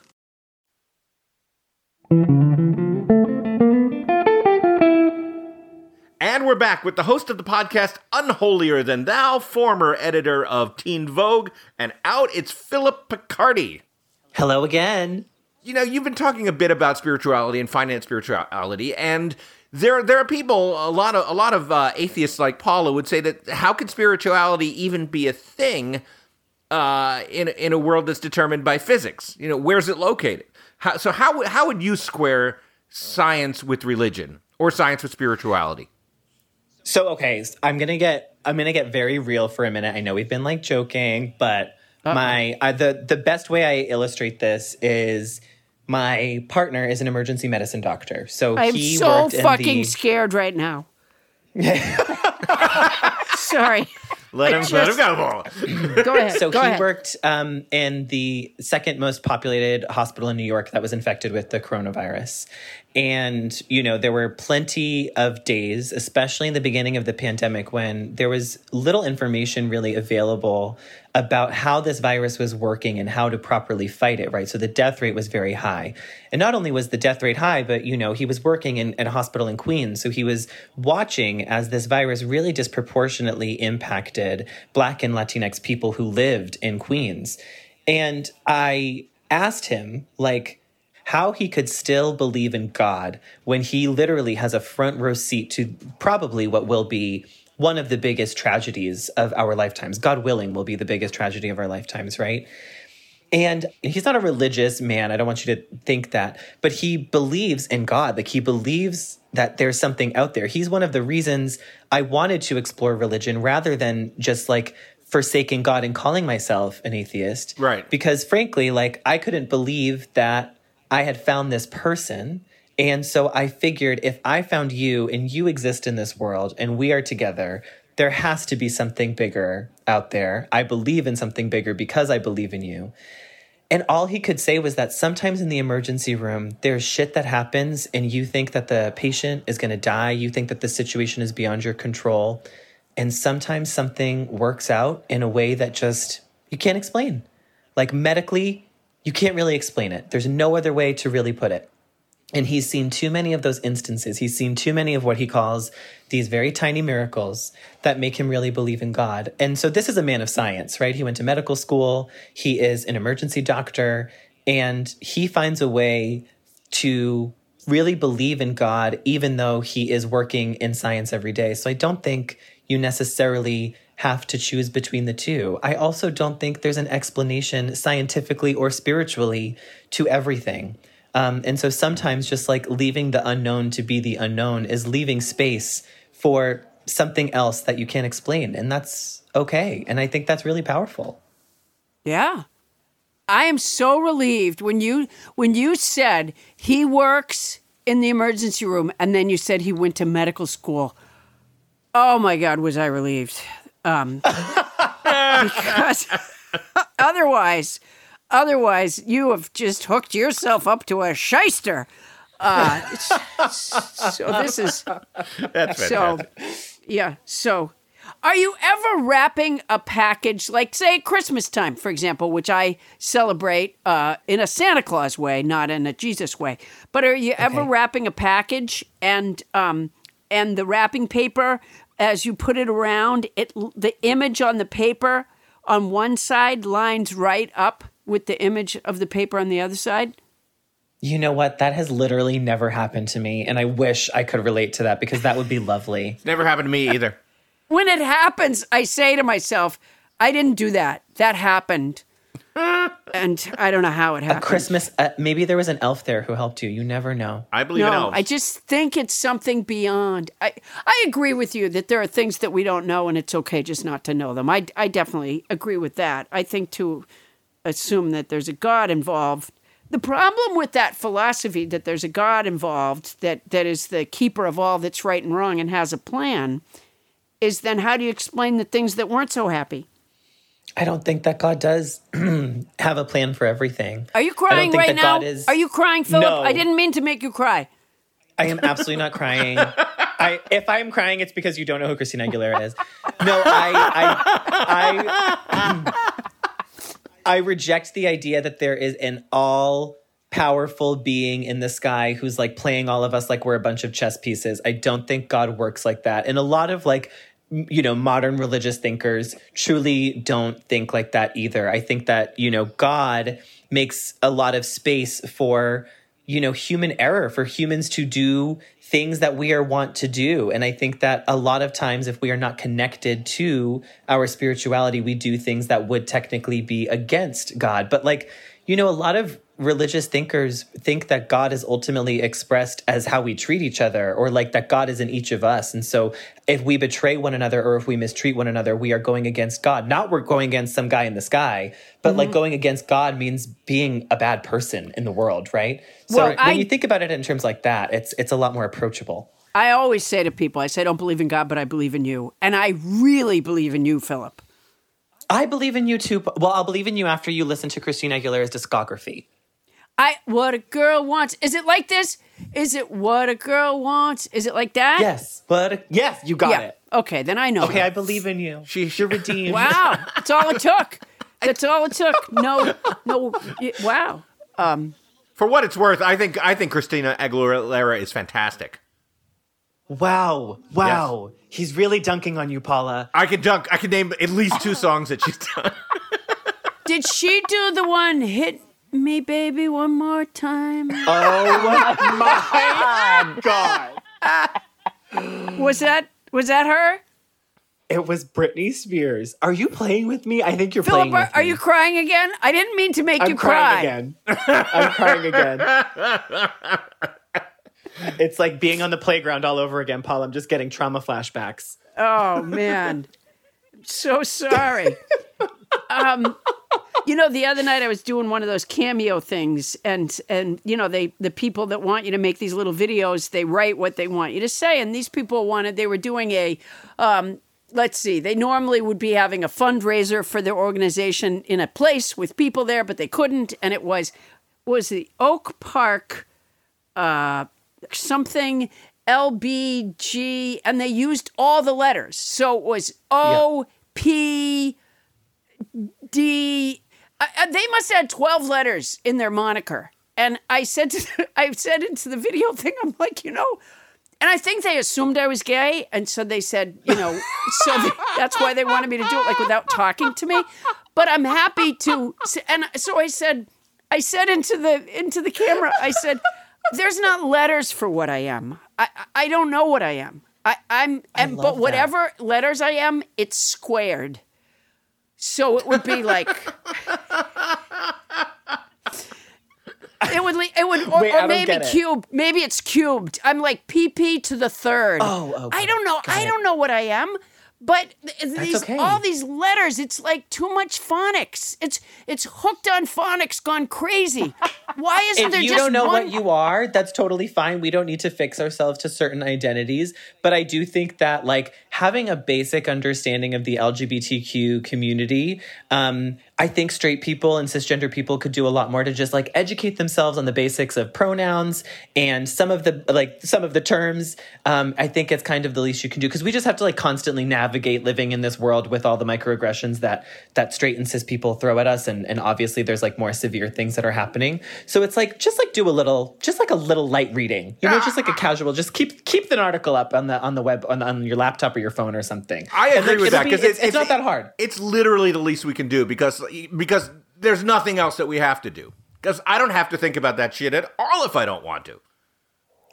S7: And we're back with the host of the podcast, Unholier Than Thou, former editor of Teen Vogue, and out it's Phillip Picardi.
S6: Hello again.
S7: You know, you've been talking a bit about spirituality and finance spirituality, and
S2: there there are people a lot of a lot of uh, atheists like Paula would say that how could spirituality even be a thing uh, in in a world that's determined by physics? You know, where's it located? How, so how how would you square science with religion or science with spirituality?
S6: So okay, I'm gonna get I'm gonna get very real for a minute. I know we've been like joking, but Uh-oh. my uh, the the best way I illustrate this is my partner is an emergency medicine doctor. So
S4: I'm
S6: he
S4: so fucking
S6: the,
S4: scared right now. *laughs* Sorry.
S2: Let him,
S4: just,
S2: let him go. *coughs*
S4: Go ahead.
S6: So
S4: go
S6: he
S4: ahead.
S6: worked um, in the second most populated hospital in New York that was infected with the coronavirus. And, you know, there were plenty of days, especially in the beginning of the pandemic, when there was little information really available about how this virus was working and how to properly fight it, right? So the death rate was very high. And not only was the death rate high, but, you know, he was working in, in a hospital in Queens. So he was watching as this virus really disproportionately impacted Black and Latinx people who lived in Queens. And I asked him, like, how he could still believe in God when he literally has a front row seat to probably what will be one of the biggest tragedies of our lifetimes. God willing, will be the biggest tragedy of our lifetimes, right? And he's not a religious man. I don't want you to think that, but he believes in God. Like he believes that there's something out there. He's one of the reasons I wanted to explore religion rather than just like forsaking God and calling myself an atheist.
S2: Right.
S6: Because frankly, like I couldn't believe that I had found this person. And so I figured if I found you and you exist in this world and we are together, there has to be something bigger out there. I believe in something bigger because I believe in you. And all he could say was that sometimes in the emergency room, there's shit that happens and you think that the patient is going to die. You think that the situation is beyond your control. And sometimes something works out in a way that just you can't explain. Like medically, you can't really explain it. There's no other way to really put it. And he's seen too many of those instances. He's seen too many of what he calls these very tiny miracles that make him really believe in God. And so this is a man of science, right? He went to medical school, he is an emergency doctor, and he finds a way to really believe in God, even though he is working in science every day. So I don't think you necessarily have to choose between the two. I also don't think there's an explanation scientifically or spiritually to everything. Um, and so sometimes just like leaving the unknown to be the unknown is leaving space for something else that you can't explain. And that's okay. And I think that's really powerful.
S4: Yeah. I am so relieved when you when you said he works in the emergency room and then you said he went to medical school. Oh my god, was I relieved. Um, *laughs* because *laughs* otherwise otherwise you have just hooked yourself up to a shyster. Uh, *laughs* so this is
S2: That's
S4: so yeah. So are you ever wrapping a package like say Christmas time, for example, which I celebrate uh, in a Santa Claus way, not in a Jesus way. But are you ever
S6: Okay.
S4: wrapping a package and um, and the wrapping paper as you put it around, it the image on the paper on one side lines right up with the image of the paper on the other side?
S6: You know what? That has literally never happened to me. And I wish I could relate to that because that would be lovely. *laughs*
S2: It never happened to me either.
S4: When it happens, I say to myself, I didn't do that. That happened. *laughs* and I don't know how it happened. A.
S6: Christmas, uh, maybe there was an elf there who helped you. You never know.
S2: I believe in
S4: no,
S2: elves.
S4: I just think it's something beyond. I I agree with you that there are things that we don't know, and it's okay just not to know them. I I definitely agree with that. I think to assume that there's a God involved. The problem with that philosophy that there's a God involved that that is the keeper of all that's right and wrong and has a plan is then how do you explain the things that weren't so happy?
S6: I don't think that God does *clears throat* have a plan for everything.
S4: Are you crying
S6: think
S4: right
S6: that
S4: now?
S6: Is-
S4: Are you crying, Phillip?
S6: No.
S4: I didn't mean to make you cry.
S6: I am absolutely not crying. I, if I'm crying, it's because you don't know who Christina Aguilera is. No, I, I, I, I *laughs* reject the idea that there is an all powerful being in the sky who's like playing all of us like we're a bunch of chess pieces. I don't think God works like that. And a lot of like, you know, modern religious thinkers truly don't think like that either. I think that, you know, God makes a lot of space for you know human error for humans to do things that we are want to do. And I think that a lot of times, if we are not connected to our spirituality, we do things that would technically be against God. But like, you know, a lot of religious thinkers think that God is ultimately expressed as how we treat each other, or like that God is in each of us. And so if we betray one another or if we mistreat one another, we are going against God. Not we're going against some guy in the sky, but like
S4: Mhm.
S6: going against God means being a bad person in the world, right? So
S4: Well,
S6: when
S4: I-
S6: you think about it in terms like that, it's it's a lot more approachable.
S4: I always say to people, I say, I don't believe in God, but I believe in you. And I really believe in you, Phillip.
S6: I believe in you too. Well, I'll believe in you after you listen to Christina Aguilera's discography.
S4: I what a girl wants. Is it like this? Is it what a girl wants? Is it like that?
S6: Yes, but yes, you got
S4: Yeah.
S6: it.
S4: Okay, then I know.
S6: Okay, I believe in you.
S2: She,
S6: You're redeemed.
S4: Wow, *laughs* that's all it took. That's all it took. No, no. y- Wow. Um,
S2: For what it's worth, I think I think Christina Aguilera is fantastic.
S6: Wow. Wow. He's really dunking on you, Paula.
S2: I can dunk. I can name at least two songs that she's done.
S4: did she do the one "Hit Me, Baby, One More Time"?
S6: Oh *laughs* my God.
S4: Was that was that her?
S6: It was Britney Spears. Are you playing with me? I think you're
S4: Phillip,
S6: playing
S4: are,
S6: with
S4: are
S6: me.
S4: you crying again? I didn't mean to make
S6: I'm
S4: you
S6: crying
S4: cry.
S6: again. I'm crying again. *laughs* It's like being on the playground all over again, Paul. I'm just getting trauma flashbacks.
S4: Oh man, I'm so sorry. *laughs* um, you know, the other night I was doing one of those cameo things, and and you know they the people that want you to make these little videos, they write what they want you to say, and these people wanted they were doing a. Um, Let's see. They normally would be having a fundraiser for their organization in a place with people there, but they couldn't, and it was was the Oak Park uh, something LBG, and they used all the letters. So it was O P D. I- I- They must have had twelve letters in their moniker. And I said to *laughs* I said into the video thing, I'm like, you know, and I think they assumed I was gay, and so they said, you know, so they, that's why they wanted me to do it like without talking to me. But I'm happy to, and so I said, I said into the into the camera, I said, "There's not letters for what I am. I I don't know what I am. I I'm and
S6: love
S4: but
S6: that.
S4: whatever letters I am, it's squared. So it would be like." *laughs* It would, it would, or,
S6: Wait,
S4: or maybe
S6: it.
S4: cubed. Maybe it's cubed. I'm like PP to the third.
S6: Oh, okay.
S4: I don't know.
S6: Got
S4: I
S6: it.
S4: don't know what I am. But th- these
S6: okay.
S4: all these letters, it's like too much phonics. It's it's hooked on phonics, gone crazy. Why *laughs* isn't
S6: if
S4: there
S6: you
S4: just
S6: don't know
S4: one?
S6: what you are, that's totally fine. We don't need to fix ourselves to certain identities. But I do think that like having a basic understanding of the LGBTQ community, um, I think straight people and cisgender people could do a lot more to just like educate themselves on the basics of pronouns and some of the like some of the terms. Um, I think it's kind of the least you can do because we just have to like constantly navigate living in this world with all the microaggressions that that straight and cis people throw at us, and and obviously there's like more severe things that are happening. So it's like just like do a little, just like a little light reading, you know, just like a casual. Just keep keep an article up on the on the web on, on your laptop or your phone or something.
S2: I agree
S6: like,
S2: with that
S6: be-
S2: because
S6: it's, it's not that hard.
S2: It's literally the least we can do because because there's nothing else that we have to do. Because I don't have to think about that shit at all if I don't want to.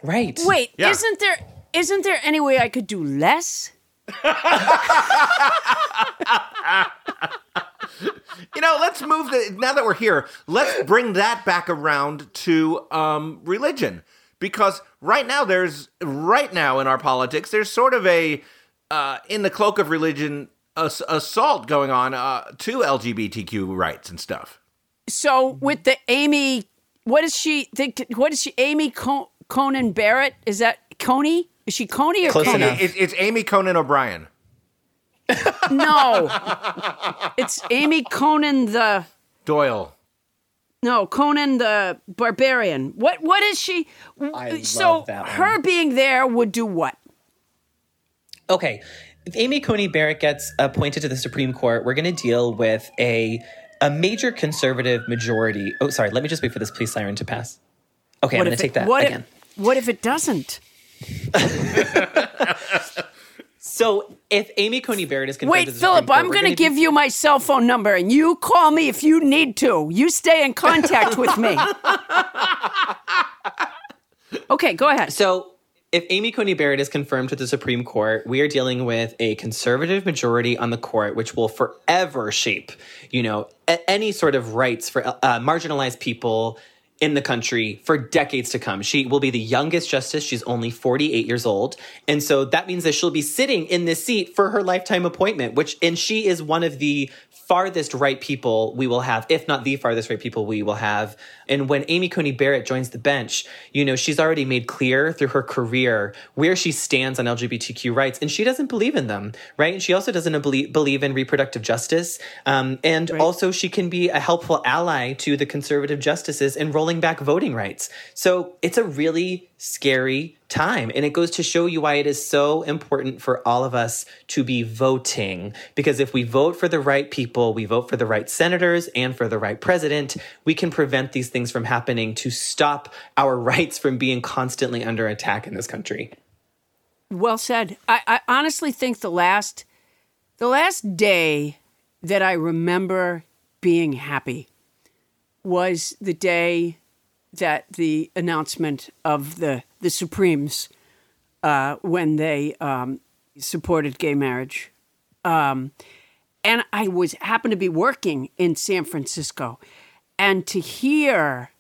S6: Right.
S4: Wait,
S2: Yeah.
S4: isn't there isn't there any way I could do less?
S2: You know, let's move the now that we're here, let's bring that back around to um, religion. Because right now there's right now in our politics, there's sort of a uh, in the cloak of religion ass- assault going on uh, to LGBTQ rights and stuff.
S4: So with the Amy, what is she? Think, what is she? Amy Co- Conan Barrett? Is that Coney? Is she Coney or
S6: Close
S4: Coney?
S6: enough.
S2: It- it's Amy Conan O'Brien.
S4: No, it's Amy Conan the
S2: Doyle.
S4: no Conan the Barbarian. What what is she?
S6: I
S4: so
S6: love that one.
S4: her being there would do what?
S6: Okay. If Amy Coney Barrett gets appointed to the Supreme Court, we're going to deal with a a major conservative majority. Oh, sorry. Let me just wait for this police siren to pass. Okay,
S4: what
S6: I'm going to take that
S4: what
S6: again.
S4: If, what if it doesn't? *laughs*
S6: So, if Amy Coney Barrett is confirmed
S4: Wait,
S6: to the
S4: Phillip,
S6: Court,
S4: I'm going to give you my cell phone number and you call me if you need to. You stay in contact with me. *laughs* Okay, go ahead.
S6: So, if Amy Coney Barrett is confirmed to the Supreme Court, we are dealing with a conservative majority on the court, which will forever shape, you know, a- any sort of rights for uh, marginalized people in the country for decades to come. She will be the youngest justice. She's only 48 years old. And so that means that she'll be sitting in this seat for her lifetime appointment, which, and she is one of the farthest right people we will have, if not the farthest right people we will have. And when Amy Coney Barrett joins the bench, you know, she's already made clear through her career where she stands on LGBTQ rights, and she doesn't believe in them, right? And she also doesn't believe, believe in reproductive justice. Um, and right. also, she can be a helpful ally to the conservative justices in rolling back voting rights. So it's a really scary time. And it goes to show you why it is so important for all of us to be voting. Because if we vote for the right people, we vote for the right senators and for the right president, we can prevent these things from happening to stop our *laughs* rights from being constantly under attack in this country.
S4: Well said. I, I honestly think the last the last day that I remember being happy was the day that the announcement of the the Supremes uh, when they um, supported gay marriage, um, and I was happened to be working in San Francisco, and to hear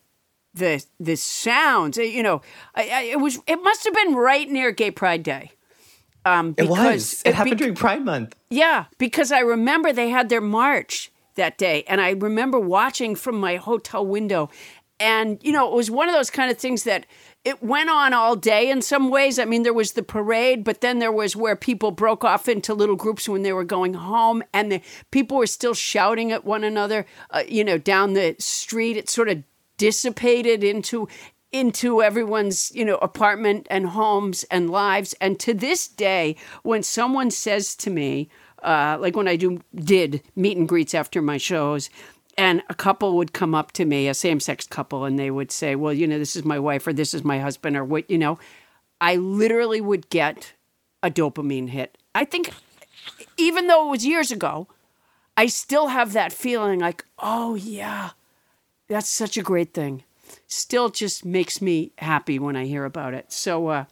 S4: the the sounds, you know, I, I, it was it must have been right near Gay Pride Day.
S6: Um, it was. It, it happened be- during Pride Month.
S4: Yeah, because I remember they had their march that day, and I remember watching from my hotel window and, you know, it was one of those kind of things that it went on all day in some ways. I mean, there was the parade, but then there was where people broke off into little groups when they were going home, and the people were still shouting at one another, uh, you know, down the street. It sort of dissipated into into everyone's you know apartment and homes and lives and to this day when someone says to me uh, like when i do did meet and greets after my shows and a couple would come up to me, a same sex couple, and they would say, Well, you know, this is my wife or this is my husband or what, you know. I literally would get a dopamine hit. I think, even though it was years ago, I still have that feeling like, Oh, yeah, that's such a great thing. Still just makes me happy when I hear about it. So, uh,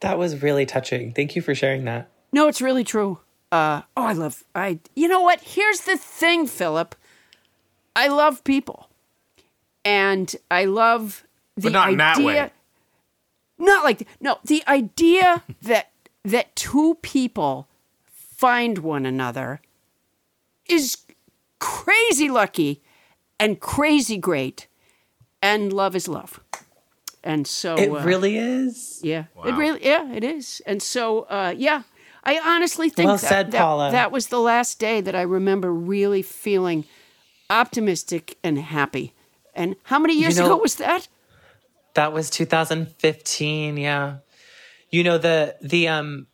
S6: that was really touching. Thank you for sharing that.
S4: No, it's really true. Uh, oh, I love, I, you know what? Here's the thing, Phillip. I love people, and I love the
S2: but not
S4: idea.
S2: In that way.
S4: Not like no, the idea *laughs* that that two people find one another is crazy lucky and crazy great, and love is love. And so
S6: it uh, really is.
S4: Yeah, wow. it really yeah it is. And so uh, yeah, I honestly think
S6: well
S4: that,
S6: said,
S4: that,
S6: Paula.
S4: that was the last day that I remember really feeling optimistic and happy. And how many years you know, ago was that?
S6: That was 2015, yeah. You know the the um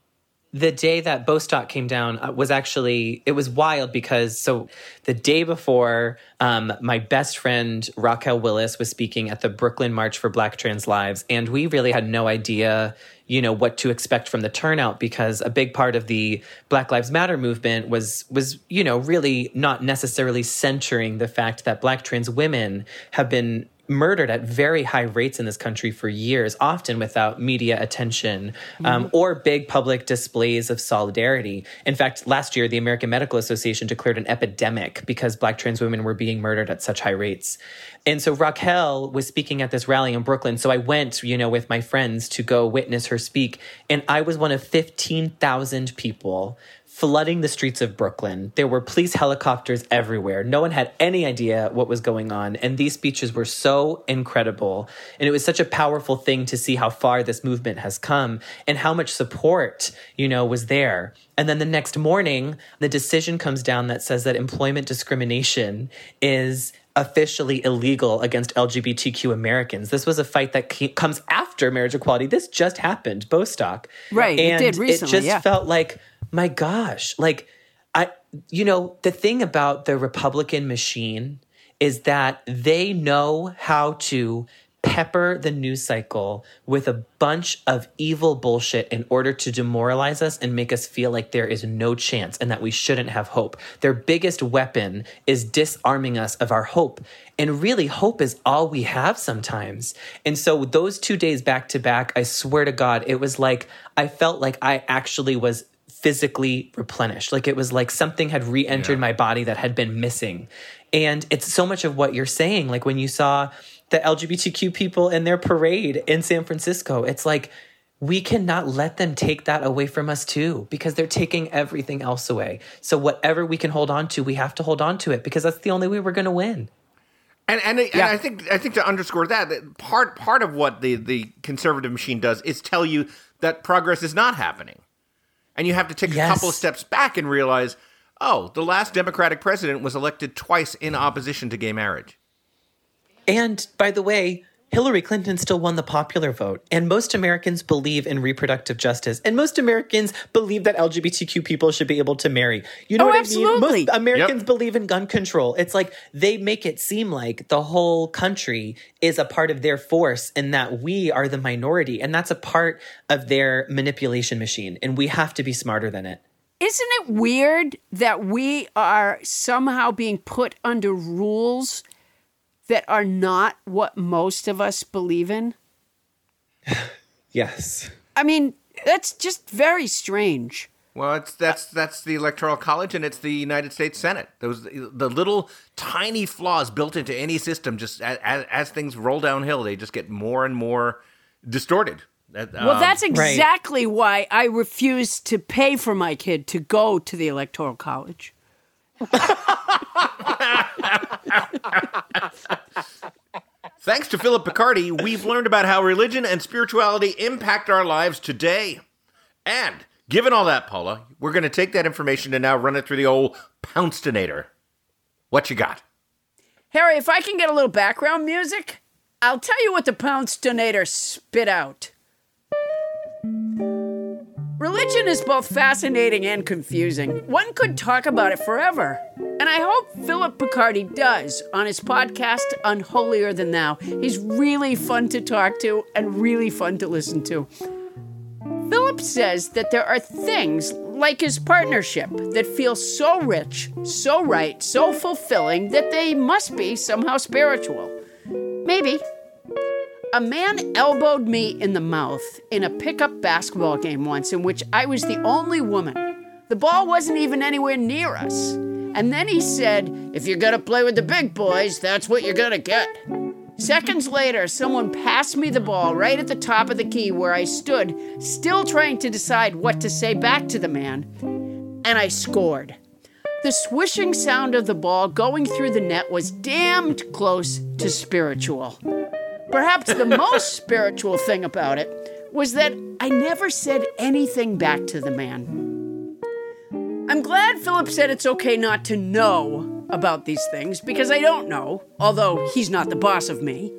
S6: the day that Bostock came down uh, was actually it was wild because so the day before um, my best friend Raquel Willis was speaking at the Brooklyn March for Black Trans Lives and we really had no idea you know what to expect from the turnout because a big part of the Black Lives Matter movement was was you know really not necessarily centering the fact that black trans women have been murdered at very high rates in this country for years, often without media attention um, mm-hmm. or big public displays of solidarity. In fact, last year, the American Medical Association declared an epidemic because Black trans women were being murdered at such high rates. And so Raquel was speaking at this rally in Brooklyn. So I went, you know, with my friends to go witness her speak. And I was one of 15,000 people flooding the streets of Brooklyn. There were police helicopters everywhere. No one had any idea what was going on. And these speeches were so incredible. And it was such a powerful thing to see how far this movement has come and how much support, you know, was there. And then the next morning, the decision comes down that says that employment discrimination is officially illegal against LGBTQ Americans. This was a fight that came, comes after marriage equality. This just happened, Bostock.
S4: Right.
S6: And
S4: it did recently.
S6: It just
S4: yeah.
S6: felt like my gosh, like I, you know, the thing about the Republican machine is that they know how to pepper the news cycle with a bunch of evil bullshit in order to demoralize us and make us feel like there is no chance and that we shouldn't have hope. Their biggest weapon is disarming us of our hope. And really, hope is all we have sometimes. And so, those two days back to back, I swear to God, it was like I felt like I actually was physically replenished. Like it was like something had re entered my body that had been missing. And it's so much of what you're saying. Like when you saw the LGBTQ people in their parade in San Francisco, it's like, we cannot let them take that away from us too, because they're taking everything else away. So whatever we can hold on to, we have to hold on to it because that's the only way we're going to win.
S2: And and, and I think I think to underscore that, that part part of what the the conservative machine does is tell you that progress is not happening, and you have to take a couple of steps back and realize, oh, the last Democratic president was elected twice in opposition to gay marriage.
S6: And by the way, Hillary Clinton still won the popular vote. And most Americans believe in reproductive justice. And most Americans believe that LGBTQ people should be able to marry. You know
S4: Oh,
S6: what
S4: absolutely.
S6: I mean? Most Americans
S4: Yep.
S6: believe in gun control. It's like they make it seem like the whole country is a part of their force and that we are the minority. And that's a part of their manipulation machine. And we have to be smarter than it.
S4: Isn't it weird that we are somehow being put under rules that are not what most of us believe in? *sighs*
S6: Yes.
S4: I mean, that's just very strange.
S2: Well, it's that's that's the Electoral College and it's the United States Senate. Those the little tiny flaws built into any system. Just as, as, as things roll downhill, they just get more and more distorted. That,
S4: Well,
S2: um,
S4: that's exactly why I refuse to pay for my kid to go to the Electoral College. *laughs*
S2: Thanks to Phillip Picardi, we've learned about how religion and spirituality impact our lives today. And given all that, Paula, we're going to take that information and now run it through the old Pouncedonator. What you got?
S4: Harry, if I can get a little background music, I'll tell you what the Pounce Donator spit out. Religion is both fascinating and confusing. One could talk about it forever. And I hope Phillip Picardi does on his podcast, Unholier Than Thou. He's really fun to talk to and really fun to listen to. Phillip says that there are things like his partnership that feel so rich, so right, so fulfilling that they must be somehow spiritual. Maybe. A man elbowed me in the mouth in a pickup basketball game once in which I was the only woman. The ball wasn't even anywhere near us. And then he said, If you're gonna play with the big boys, that's what you're gonna get. Seconds later, someone passed me the ball right at the top of the key where I stood, still trying to decide what to say back to the man, and I scored. The swishing sound of the ball going through the net was damned close to spiritual. Perhaps the most spiritual thing about it was that I never said anything back to the man. I'm glad Phillip said it's okay not to know about these things because I don't know, although he's not the boss of me.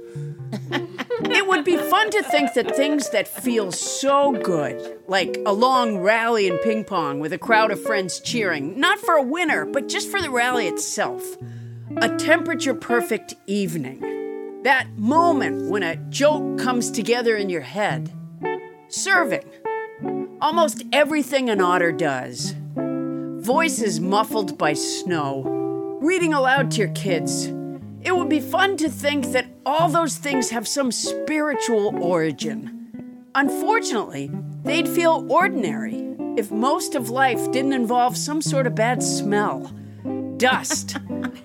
S4: *laughs* it would be fun to think that things that feel so good, like a long rally in ping pong with a crowd of friends cheering, not for a winner, but just for the rally itself, a temperature perfect evening, that moment when a joke comes together in your head, serving, almost everything an otter does, voices muffled by snow, reading aloud to your kids. It would be fun to think that all those things have some spiritual origin. Unfortunately, they'd feel ordinary if most of life didn't involve some sort of bad smell, dust,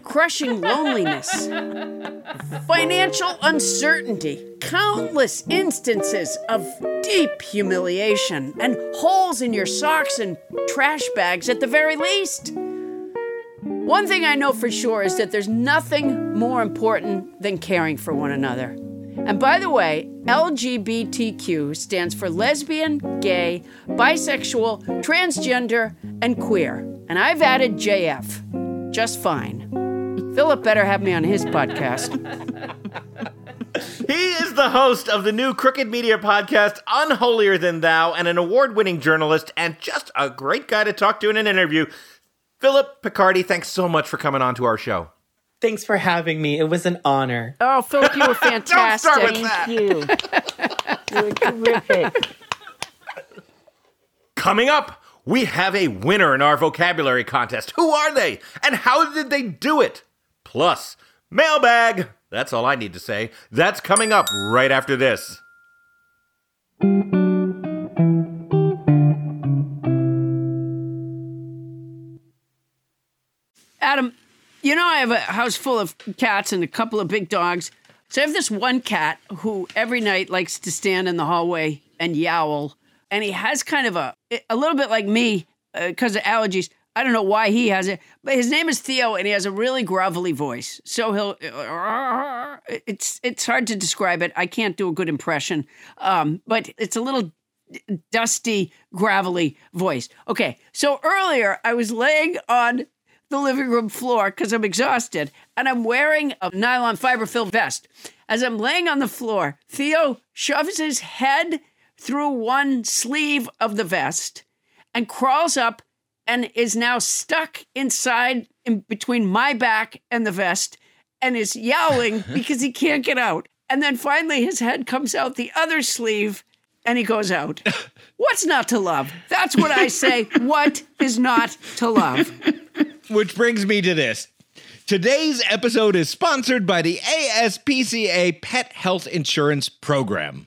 S4: crushing loneliness, financial uncertainty, countless instances of deep humiliation, and holes in your socks and trash bags at the very least. One thing I know for sure is that there's nothing more important than caring for one another. And by the way, LGBTQ stands for lesbian, gay, bisexual, transgender, and queer. And I've added JF. Just fine. Phillip better have me on his podcast.
S2: He is the host of the new Crooked Media podcast, Unholier Than Thou, and an award winning journalist, and just a great guy to talk to in an interview. Phillip Picardi, thanks so much for coming on to our show.
S6: Thanks for having me. It was an honor.
S4: Oh, Phillip, you were fantastic. *laughs*
S8: Don't start with that.
S3: You. You're terrific.
S8: Coming up, we have a winner in our vocabulary contest. Who are they? And how did they do it? Plus, mailbag. That's all I need to say. That's coming up right after this.
S4: Adam, you know I have a house full of cats and a couple of big dogs. So I have this one cat who every night likes to stand in the hallway and yowl, and he has kind of a a little bit like me because of allergies. I don't know why he has it, but his name is Theo, and he has a really grovelly voice. So he'll it's it's hard to describe it. I can't do a good impression, um, but it's a little dusty, gravelly voice. Okay, so earlier I was laying on the living room floor because I'm exhausted and I'm wearing a nylon fiber filled vest. As I'm laying on the floor, Theo shoves his head through one sleeve of the vest and crawls up and is now stuck inside in between my back and the vest and is yowling *laughs* because he can't get out. And then finally his head comes out the other sleeve and he goes out. *laughs* What's not to love? That's what I say. *laughs* What is not to love?
S2: Which brings me to this. Today's episode is sponsored by the ASPCA Pet Health Insurance Program.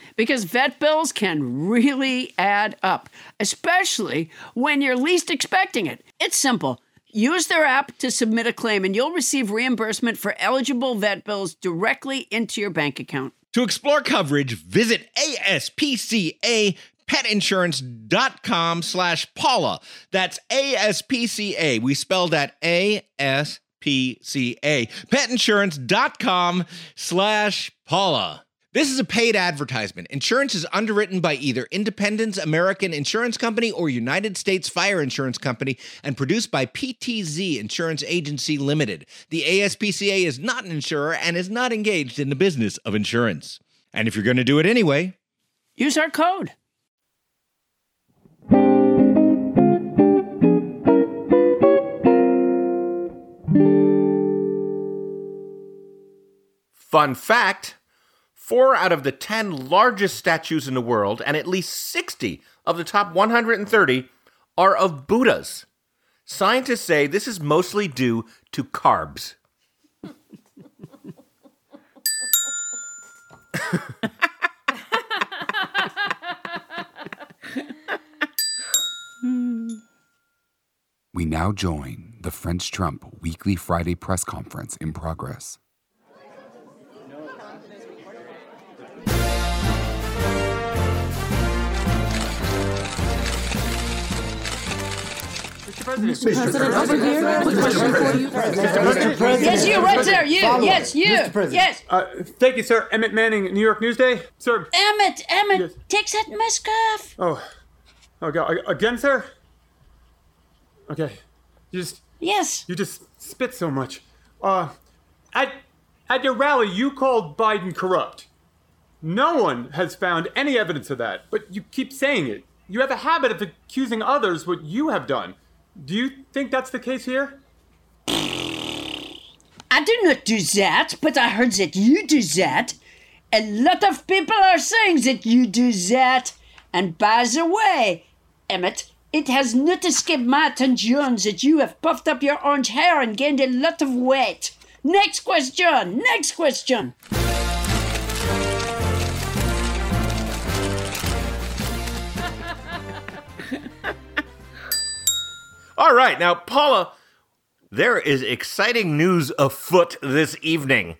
S4: Because vet bills can really add up, especially when you're least expecting it. It's simple. Use their app to submit a claim, and you'll receive reimbursement for eligible vet bills directly into your bank account.
S2: To explore coverage, visit ASPCA petinsurance.com slash Paula. That's ASPCA. We spell that A-S-P-C-A. Petinsurance.com slash Paula. This is a paid advertisement. Insurance is underwritten by either Independence American Insurance Company or United States Fire Insurance Company and produced by PTZ Insurance Agency Limited. The ASPCA is not an insurer and is not engaged in the business of insurance. And if you're going to do it anyway,
S4: Use our code.
S8: Fun fact four out of the 10 largest statues in the world and at least 60 of the top 130 are of Buddhas. Scientists say this is mostly due to carbs.
S9: We now join the French Trump weekly Friday press conference in progress.
S4: Yes, you right there. You. Yes, you. Yes.
S10: Uh, thank you, sir. Emmett Manning, New York Newsday. Sir.
S4: Emmett, Emmett, take that mask off.
S10: Oh. Oh, God. Again, sir? Okay. You just.
S4: Yes.
S10: You just spit so much. Uh, at, at your rally, you called Biden corrupt. No one has found any evidence of that, but you keep saying it. You have a habit of accusing others what you have done. Do you think that's the case here?
S4: I do not do that, but I heard that you do that. A lot of people are saying that you do that. And by the way, Emmett, it has not escaped my attention that you have puffed up your orange hair and gained a lot of weight. Next question. Next question.
S8: All right, now, Paula,
S2: there is exciting news afoot this evening.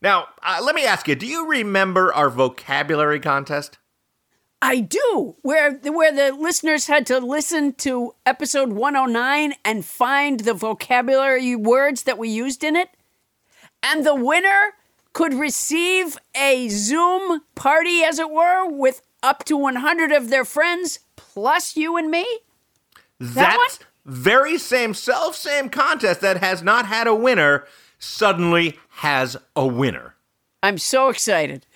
S2: Now, uh, let me ask you do you remember our vocabulary contest?
S4: I do. Where where the listeners had to listen to episode 109 and find the vocabulary words that we used in it. And the winner could receive a Zoom party as it were with up to 100 of their friends plus you and me.
S2: That very same self same contest that has not had a winner suddenly has a winner.
S4: I'm so excited.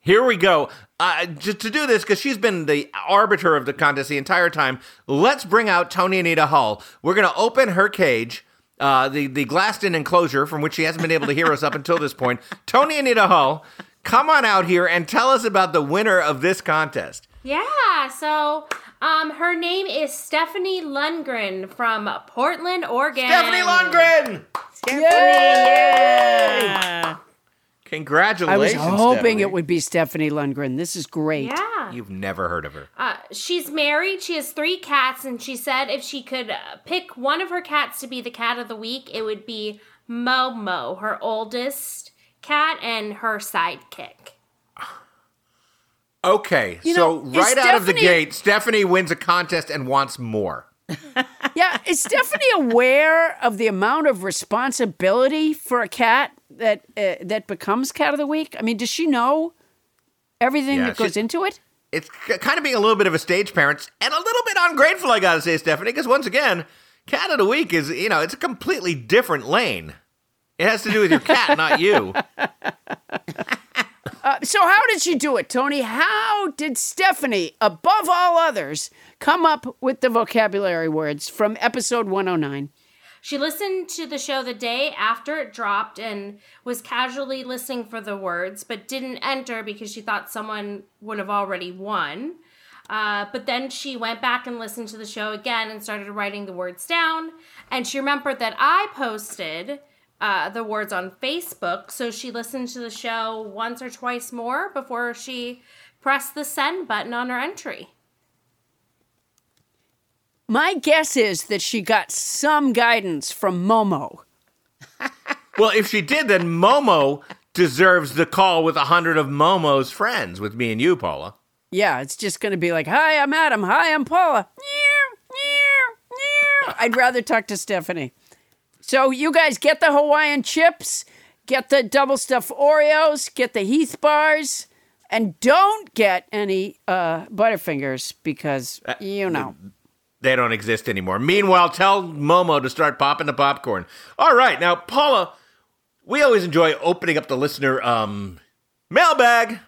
S2: Here we go. Uh, to, to do this, because she's been the arbiter of the contest the entire time, let's bring out Toni Anita Hull. We're going to open her cage, uh, the, the glassed in enclosure from which she hasn't been able to hear us up until this point. Toni Anita Hull, come on out here and tell us about the winner of this contest.
S1: Yeah, so um, her name is Stephanie Lundgren from Portland, Oregon.
S2: Stephanie Lundgren!
S4: Yay!
S2: Congratulations.
S4: I was hoping
S2: Stephanie.
S4: it would be Stephanie Lundgren. This is great.
S1: Yeah.
S2: You've never heard of her.
S1: Uh, she's married. She has three cats, and she said if she could uh, pick one of her cats to be the cat of the week, it would be Momo, her oldest cat, and her sidekick.
S2: Okay,
S4: You
S2: so
S4: know,
S2: right out of the gate, Stephanie wins a contest and wants more. *laughs*
S4: Yeah, is Stephanie aware of the amount of responsibility for a cat that uh, that becomes cat of the week? I mean, does she know everything
S2: Yeah,
S4: that goes into it?
S2: It's kind of being a little bit of a stage parent and a little bit ungrateful, I gotta say, Stephanie, because once again, cat of the week is, you know, it's a completely different lane. It has to do with your cat, not you. *laughs*
S4: Uh, so, how did she do it, Toni? How did Stephanie, above all others, come up with the vocabulary words from episode 109?
S1: She listened to the show the day after it dropped and was casually listening for the words, but didn't enter because she thought someone would have already won. Uh, but then she went back and listened to the show again and started writing the words down. And she remembered that I posted uh, the words on Facebook, so she listened to the show once or twice more before she pressed the send button on her entry.
S4: My guess is that she got some guidance from Momo. *laughs*
S2: Well, if she did, then Momo deserves the call with a hundred of Momo's friends with me and you, Paula.
S4: Yeah, it's just going to be like, "Hi, I'm Adam. Hi, I'm Paula." I'd rather talk to Stephanie. So you guys get the Hawaiian chips, get the double stuffed Oreos, get the Heath bars, and don't get any uh, Butterfingers because you know.
S2: They don't exist anymore. Meanwhile, tell Momo to start popping the popcorn. All right, now Paula, we always enjoy opening up the listener um mailbag.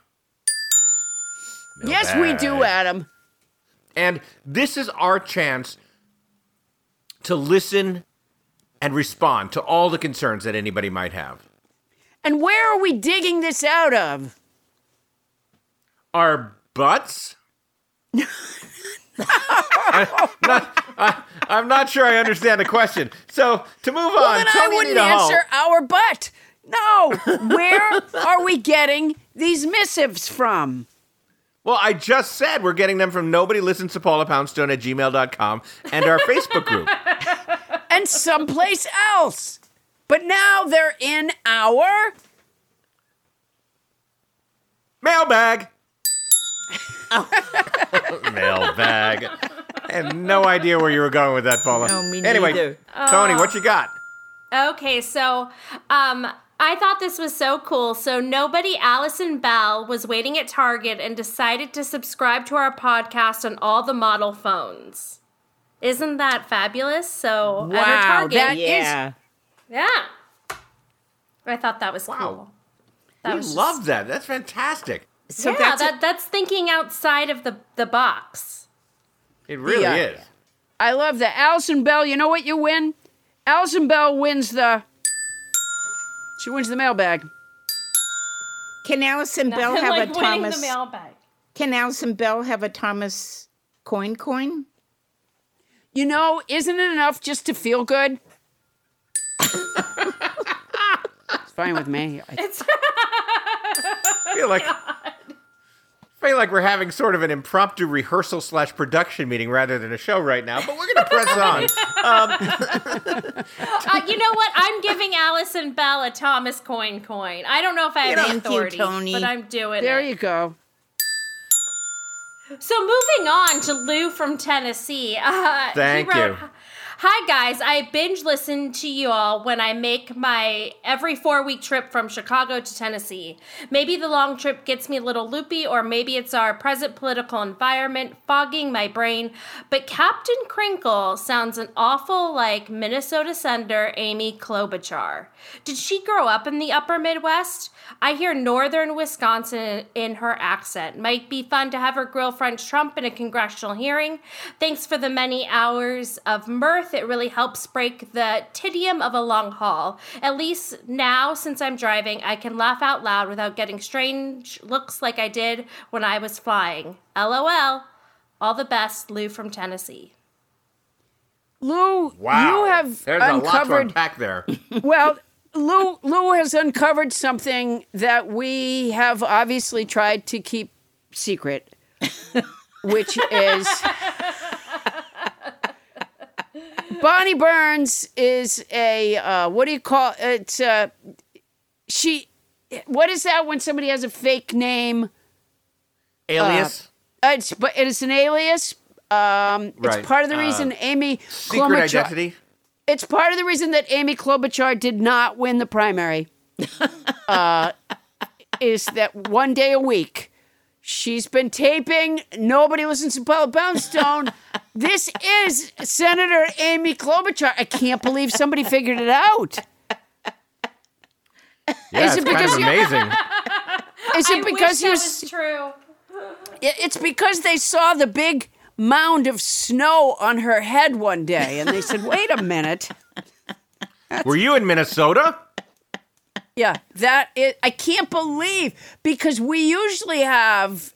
S4: Yes, we do, Adam.
S2: And this is our chance to listen and respond to all the concerns that anybody might have.
S4: And where are we digging this out of?
S2: Our butts? *laughs* I, not, I, I'm not sure I understand the question. So to move
S4: Well,
S2: on,
S4: then I wouldn't answer our butt. No, *laughs* where are we getting these missives from?
S2: Well, I just said we're getting them from nobody listens to Paula Poundstone at gmail.com and our Facebook group. *laughs*
S4: and someplace else. But now they're in our
S2: mailbag. *laughs* mailbag. I have no idea where you were going with that, Paula.
S3: No, me
S2: anyway,
S3: neither.
S2: Toni,
S1: Oh.
S2: what you got?
S1: Okay, so um I thought this was so cool. So nobody Allison Bell was waiting at Target and decided to subscribe to our podcast on all the model phones. Isn't that fabulous? So at her Target,
S4: that is-
S3: Yeah.
S1: yeah. I thought that was cool. That
S2: we
S1: was just-
S2: love that. That's fantastic.
S3: So
S1: yeah,
S3: that's
S1: that that's thinking outside of the the box.
S2: It really
S4: Yeah.
S2: is.
S4: I love that. Allison Bell, you know what you win? Allison Bell wins the. She wins the mailbag.
S3: Can Allison Bell have
S1: like
S3: a
S1: winning
S3: Thomas?
S1: the mailbag.
S3: Can Allison Bell have a Thomas coin coin?
S4: You know, isn't it enough just to feel good? it's fine with me. I-
S1: It's *laughs*
S2: feel like I feel like we're having sort of an impromptu rehearsal slash production meeting rather than a show right now, but we're going to press *laughs* on. Um, *laughs*
S1: Uh, you know what? I'm giving Allison Bell a Thomas Coin coin. I don't know if I have the
S3: Thank you,
S1: authority,
S3: Toni.
S1: but I'm doing
S4: There
S1: it.
S4: There you go.
S1: So moving on to Lou from Tennessee. Uh,
S2: Thank
S1: wrote,
S2: you.
S1: Hi guys, I binge listen to you all when I make my every four week trip from Chicago to Tennessee. Maybe the long trip gets me a little loopy, or maybe it's our present political environment fogging my brain. But Captain Crinkle sounds an awful like Minnesota Senator Amy Klobuchar. Did she grow up in the upper Midwest? I hear northern Wisconsin in her accent. Might be fun to have her grill French Trump in a congressional hearing. Thanks for the many hours of mirth. It really helps break the tedium of a long haul. At least now, since I'm driving, I can laugh out loud without getting strange looks like I did when I was flying. LOL. All the best, Lou from Tennessee.
S4: Lou,
S2: wow.
S4: you have
S2: There's a lot to
S4: uncovered.
S2: unpack there. *laughs*
S4: well, Lou, Lou has uncovered something that we have obviously tried to keep secret, which is *laughs* Bonnie Burns is a uh, what do you call it's uh, she what is that when somebody has a fake name?
S2: Alias?
S4: Uh, it's but it is an alias. Um,
S2: Right.
S4: It's part of the
S2: Uh,
S4: reason Amy
S2: Secret
S4: Klobuchar-
S2: identity?
S4: It's part of the reason that Amy Klobuchar did not win the primary. *laughs* uh, is that one day a week she's been taping. Nobody listens to Paula Poundstone. *laughs* this is Senator Amy Klobuchar. I can't believe somebody figured it out.
S2: Yeah,
S4: Is
S2: it's
S4: it
S2: kind of
S4: because you-
S2: amazing. *laughs*
S4: Is it
S1: I
S4: because
S1: wish
S4: you?
S1: that was true.
S4: It's because they saw the big mound of snow on her head one day, and they said, "Wait a minute."
S2: Were you in Minnesota?
S4: Yeah, that is, I can't believe because we usually have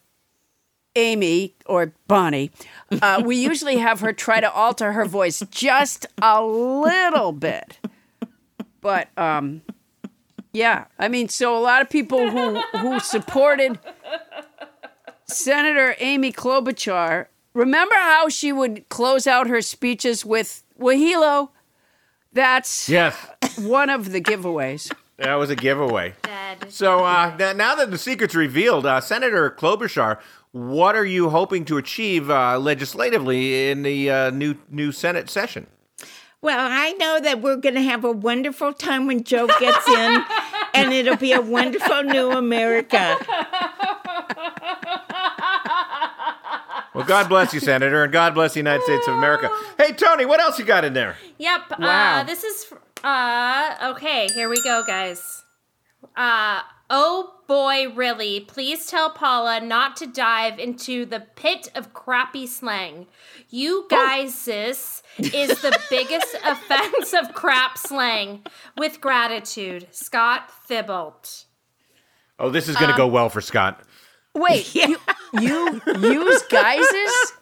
S4: Amy or Bonnie. Uh, we usually have her try to alter her voice just a little bit, but um, yeah, I mean, so a lot of people who who supported Senator Amy Klobuchar. Remember how she would close out her speeches with "Wahilo"? That's
S2: Yes.
S4: one of the giveaways.
S2: That was a giveaway.
S1: Dead.
S2: So uh, n- now that the secret's revealed, uh, Senator Klobuchar, what are you hoping to achieve uh, legislatively in the uh, new new Senate session?
S3: Well, I know that we're going to have a wonderful time when Joe gets in, and it'll be a wonderful new America.
S2: Well, God bless you, Senator, and God bless the United States of America. Hey, Toni, what else you got in there?
S1: Yep.
S4: Wow.
S1: Uh, this is uh okay. Here we go, guys. Uh oh boy, really? Please tell Paula not to dive into the pit of crappy slang. You guys, sis, is the *laughs* biggest offense of crap slang. With gratitude, Scott Thibault.
S2: Oh, this is going to
S1: Um,
S2: go well for Scott.
S4: Wait, *laughs* you, you use guises?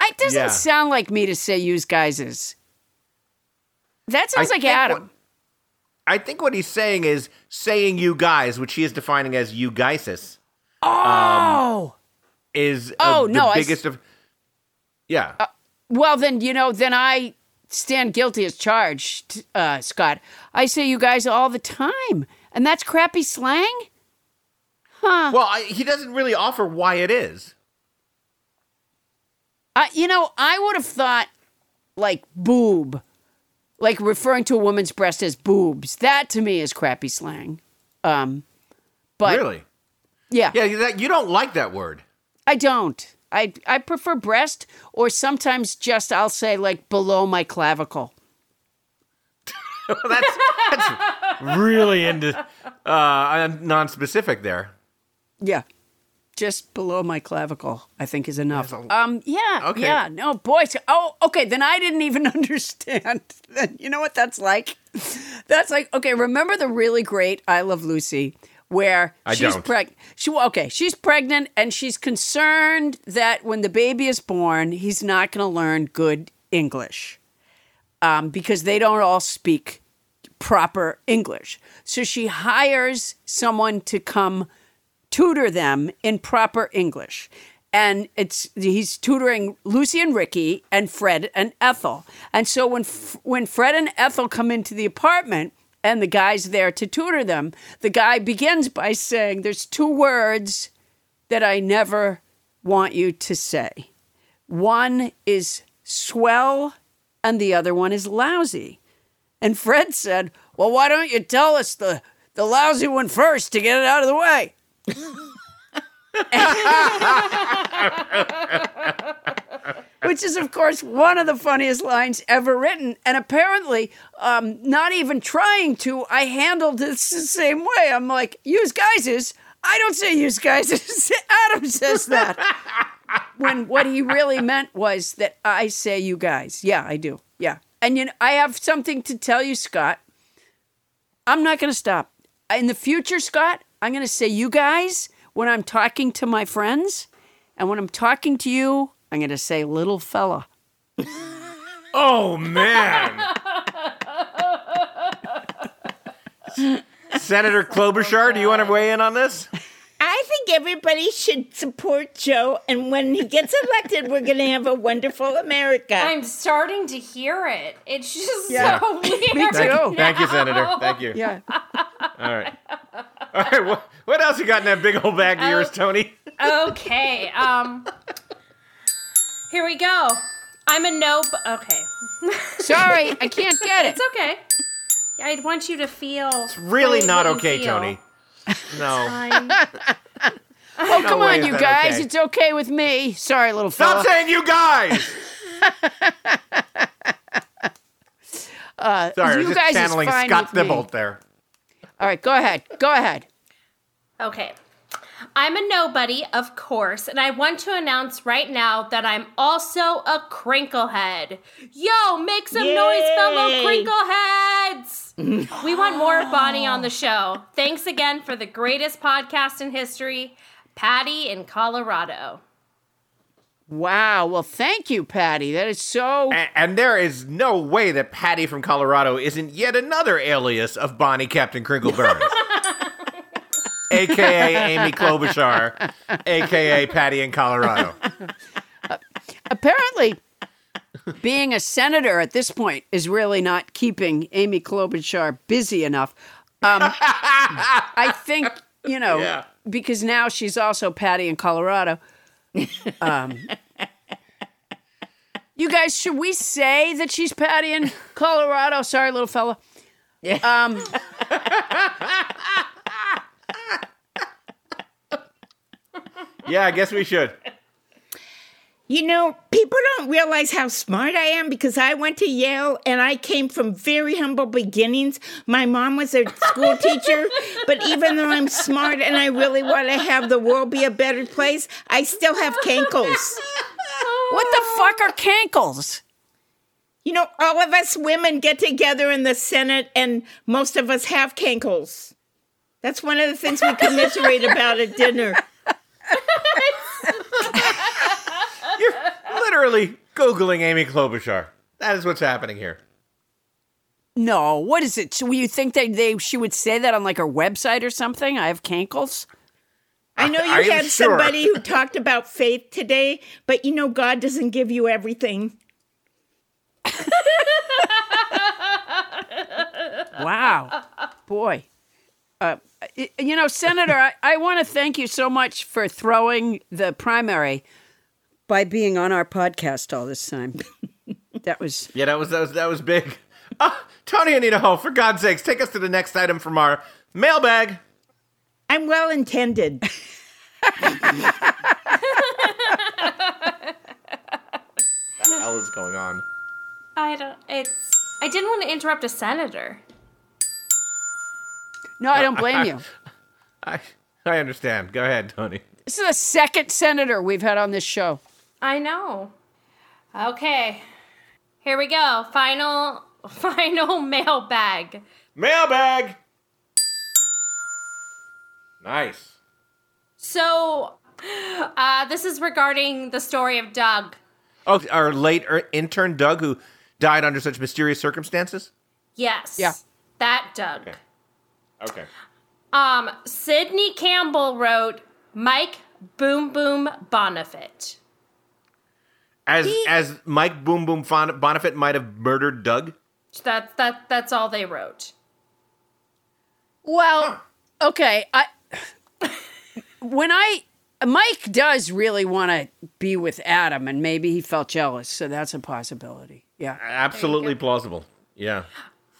S4: It doesn't
S2: Yeah.
S4: sound like me to say use guises. That sounds
S2: I
S4: like Adam.
S2: what- I think what he's saying is saying you guys, which he is defining as you guises,
S4: oh,
S2: is
S4: Oh,
S2: uh, the
S4: no, I s-
S2: biggest of. Yeah.
S4: well then you know then I stand guilty as charged, uh, Scott. I say you guys all the time, and that's crappy slang. Huh?
S2: well, I, he doesn't really offer why it is.
S4: I, you know, I would have thought like boob, like referring to a woman's breast as boobs. That to me is crappy slang. Um, but
S2: really?
S4: yeah,
S2: Yeah, you- that, you don't like that word.
S4: I don't. I I prefer breast, or sometimes just I'll say like below my clavicle. *laughs* *laughs*
S2: that's, that's really into uh, non-specific there.
S4: Yeah, just below my clavicle. I think is enough. Um, yeah,
S2: Okay.
S4: yeah. No, boys. Oh, okay. Then I didn't even *laughs* understand. Then you know what that's like? That's like okay. Remember the really great I Love Lucy, where
S2: I
S4: she's pregnant. She okay. She's pregnant and she's concerned that when the baby is born, he's not going to learn good English, um, because they don't all speak proper English. So she hires someone to come tutor them in proper English. And it's he's tutoring Lucy and Ricky and Fred and Ethel. And so when when Fred and Ethel come into the apartment and the guy's there to tutor them, the guy begins by saying, "There's two words that I never want you to say. One is swell, and the other one is lousy." And Fred said, "Well, why don't you tell us the the lousy one first to get it out of the way?" *laughs* Which is, of course, one of the funniest lines ever written. And apparently, um, not even trying to, I handled this the same way. I'm like, use guises. I don't say use guises. *laughs* Adam says that. when what he really meant was that I say you guys. Yeah, I do. Yeah. And you know, I have something to tell you, Scott. I'm not going to stop. In the future, Scott, I'm going to say you guys when I'm talking to my friends. And when I'm talking to you, I'm going to say little fella.
S2: Oh man. *laughs* Senator Klobuchar, do you want to weigh in on this?
S3: I think everybody should support Joe, and when he gets elected, we're going to have a wonderful America.
S1: I'm starting to hear it. It's just
S4: Yeah.
S1: so *laughs* weird.
S4: Me too.
S2: Thank you, Senator. Thank you.
S4: Yeah.
S2: All right. All right. What, what else you got in that big old bag of yours, Toni?
S1: okay. Um. Here we go. I'm a no. Okay.
S4: Sorry, I can't get it.
S1: It's okay. I want you to feel. It's
S2: Really not okay, Toni. No. *laughs*
S4: Oh, come
S2: way
S4: on, you guys.
S2: okay.
S4: It's okay with me. Sorry, little fella.
S2: Stop saying you guys. *laughs*
S4: Uh,
S2: Sorry, I
S4: you
S2: was
S4: guys
S2: just channeling Scott
S4: with.
S2: Thibault there.
S4: All right, go ahead. Go ahead.
S1: Okay. I'm a nobody, of course, and I want to announce right now that I'm also a crinklehead. Yo, make some noise, fellow crinkleheads! *laughs* we want more of Bonnie on the show. Thanks again for the greatest podcast in history, Patty in Colorado.
S4: Wow. Well, thank you, Patty. That is so.
S2: A- And there is no way that Patty from Colorado isn't yet another alias of Bonnie Captain Crinkleburns. *laughs* AKA Amy Klobuchar, AKA Patty in Colorado.
S4: Apparently, being a senator at this point is really not keeping Amy Klobuchar busy enough. Um, I think, you know,
S2: Yeah.
S4: because now she's also Patty in Colorado. Um, you guys, should we say that she's Patty in Colorado? Sorry, little fella. Um, *laughs*
S2: Yeah, I guess we should.
S3: You know, people don't realize how smart I am because I went to Yale and I came from very humble beginnings. My mom was a school *laughs* teacher, but even though I'm smart and I really want to have the world be a better place, I still have cankles.
S4: what the fuck are cankles?
S3: You know, all of us women get together in the Senate and most of us have cankles. That's one of the things we commiserate about at dinner.
S2: You're literally Googling Amy Klobuchar. That is what's happening here.
S4: No, what is it? So you think that they she would say that on like her website or something? I have cankles.
S3: I know you
S2: you
S3: had
S2: sure?
S3: somebody who talked about faith today, but you know, God doesn't give you everything.
S4: Wow, boy. Uh, y- you know, Senator, I, I want to thank you so much for throwing the primary by being on our podcast all this time. *laughs* that was
S2: Yeah, that was that was that was big. Oh, *laughs* Toni Anita Hull, for God's sakes, take us to the next item from our mailbag.
S3: I'm well intended. *laughs*
S2: What the hell is going on?
S1: I don't. It's. I didn't want to interrupt a senator.
S4: No, I don't blame you. *laughs*
S2: I I understand. Go ahead, Toni.
S4: This is the second senator we've had on this show.
S1: I know. Okay. Here we go. Final. *laughs* Final mailbag.
S2: Mailbag. Nice.
S1: So, uh, this is regarding the story of Doug.
S2: Oh, our late er- intern Doug, who died under such mysterious circumstances.
S1: Yes.
S4: Yeah.
S1: That Doug.
S2: Okay.
S1: Um, Sydney Campbell wrote Mike Boom Boom Bonifit.
S2: As as Mike Boom Boom Bonifit might have murdered Doug.
S1: That that that's all they wrote.
S4: Well, okay. I *laughs* when I Mike does really want to be with Adam, and maybe he felt jealous, so that's a possibility. Yeah,
S2: Absolutely plausible. Yeah.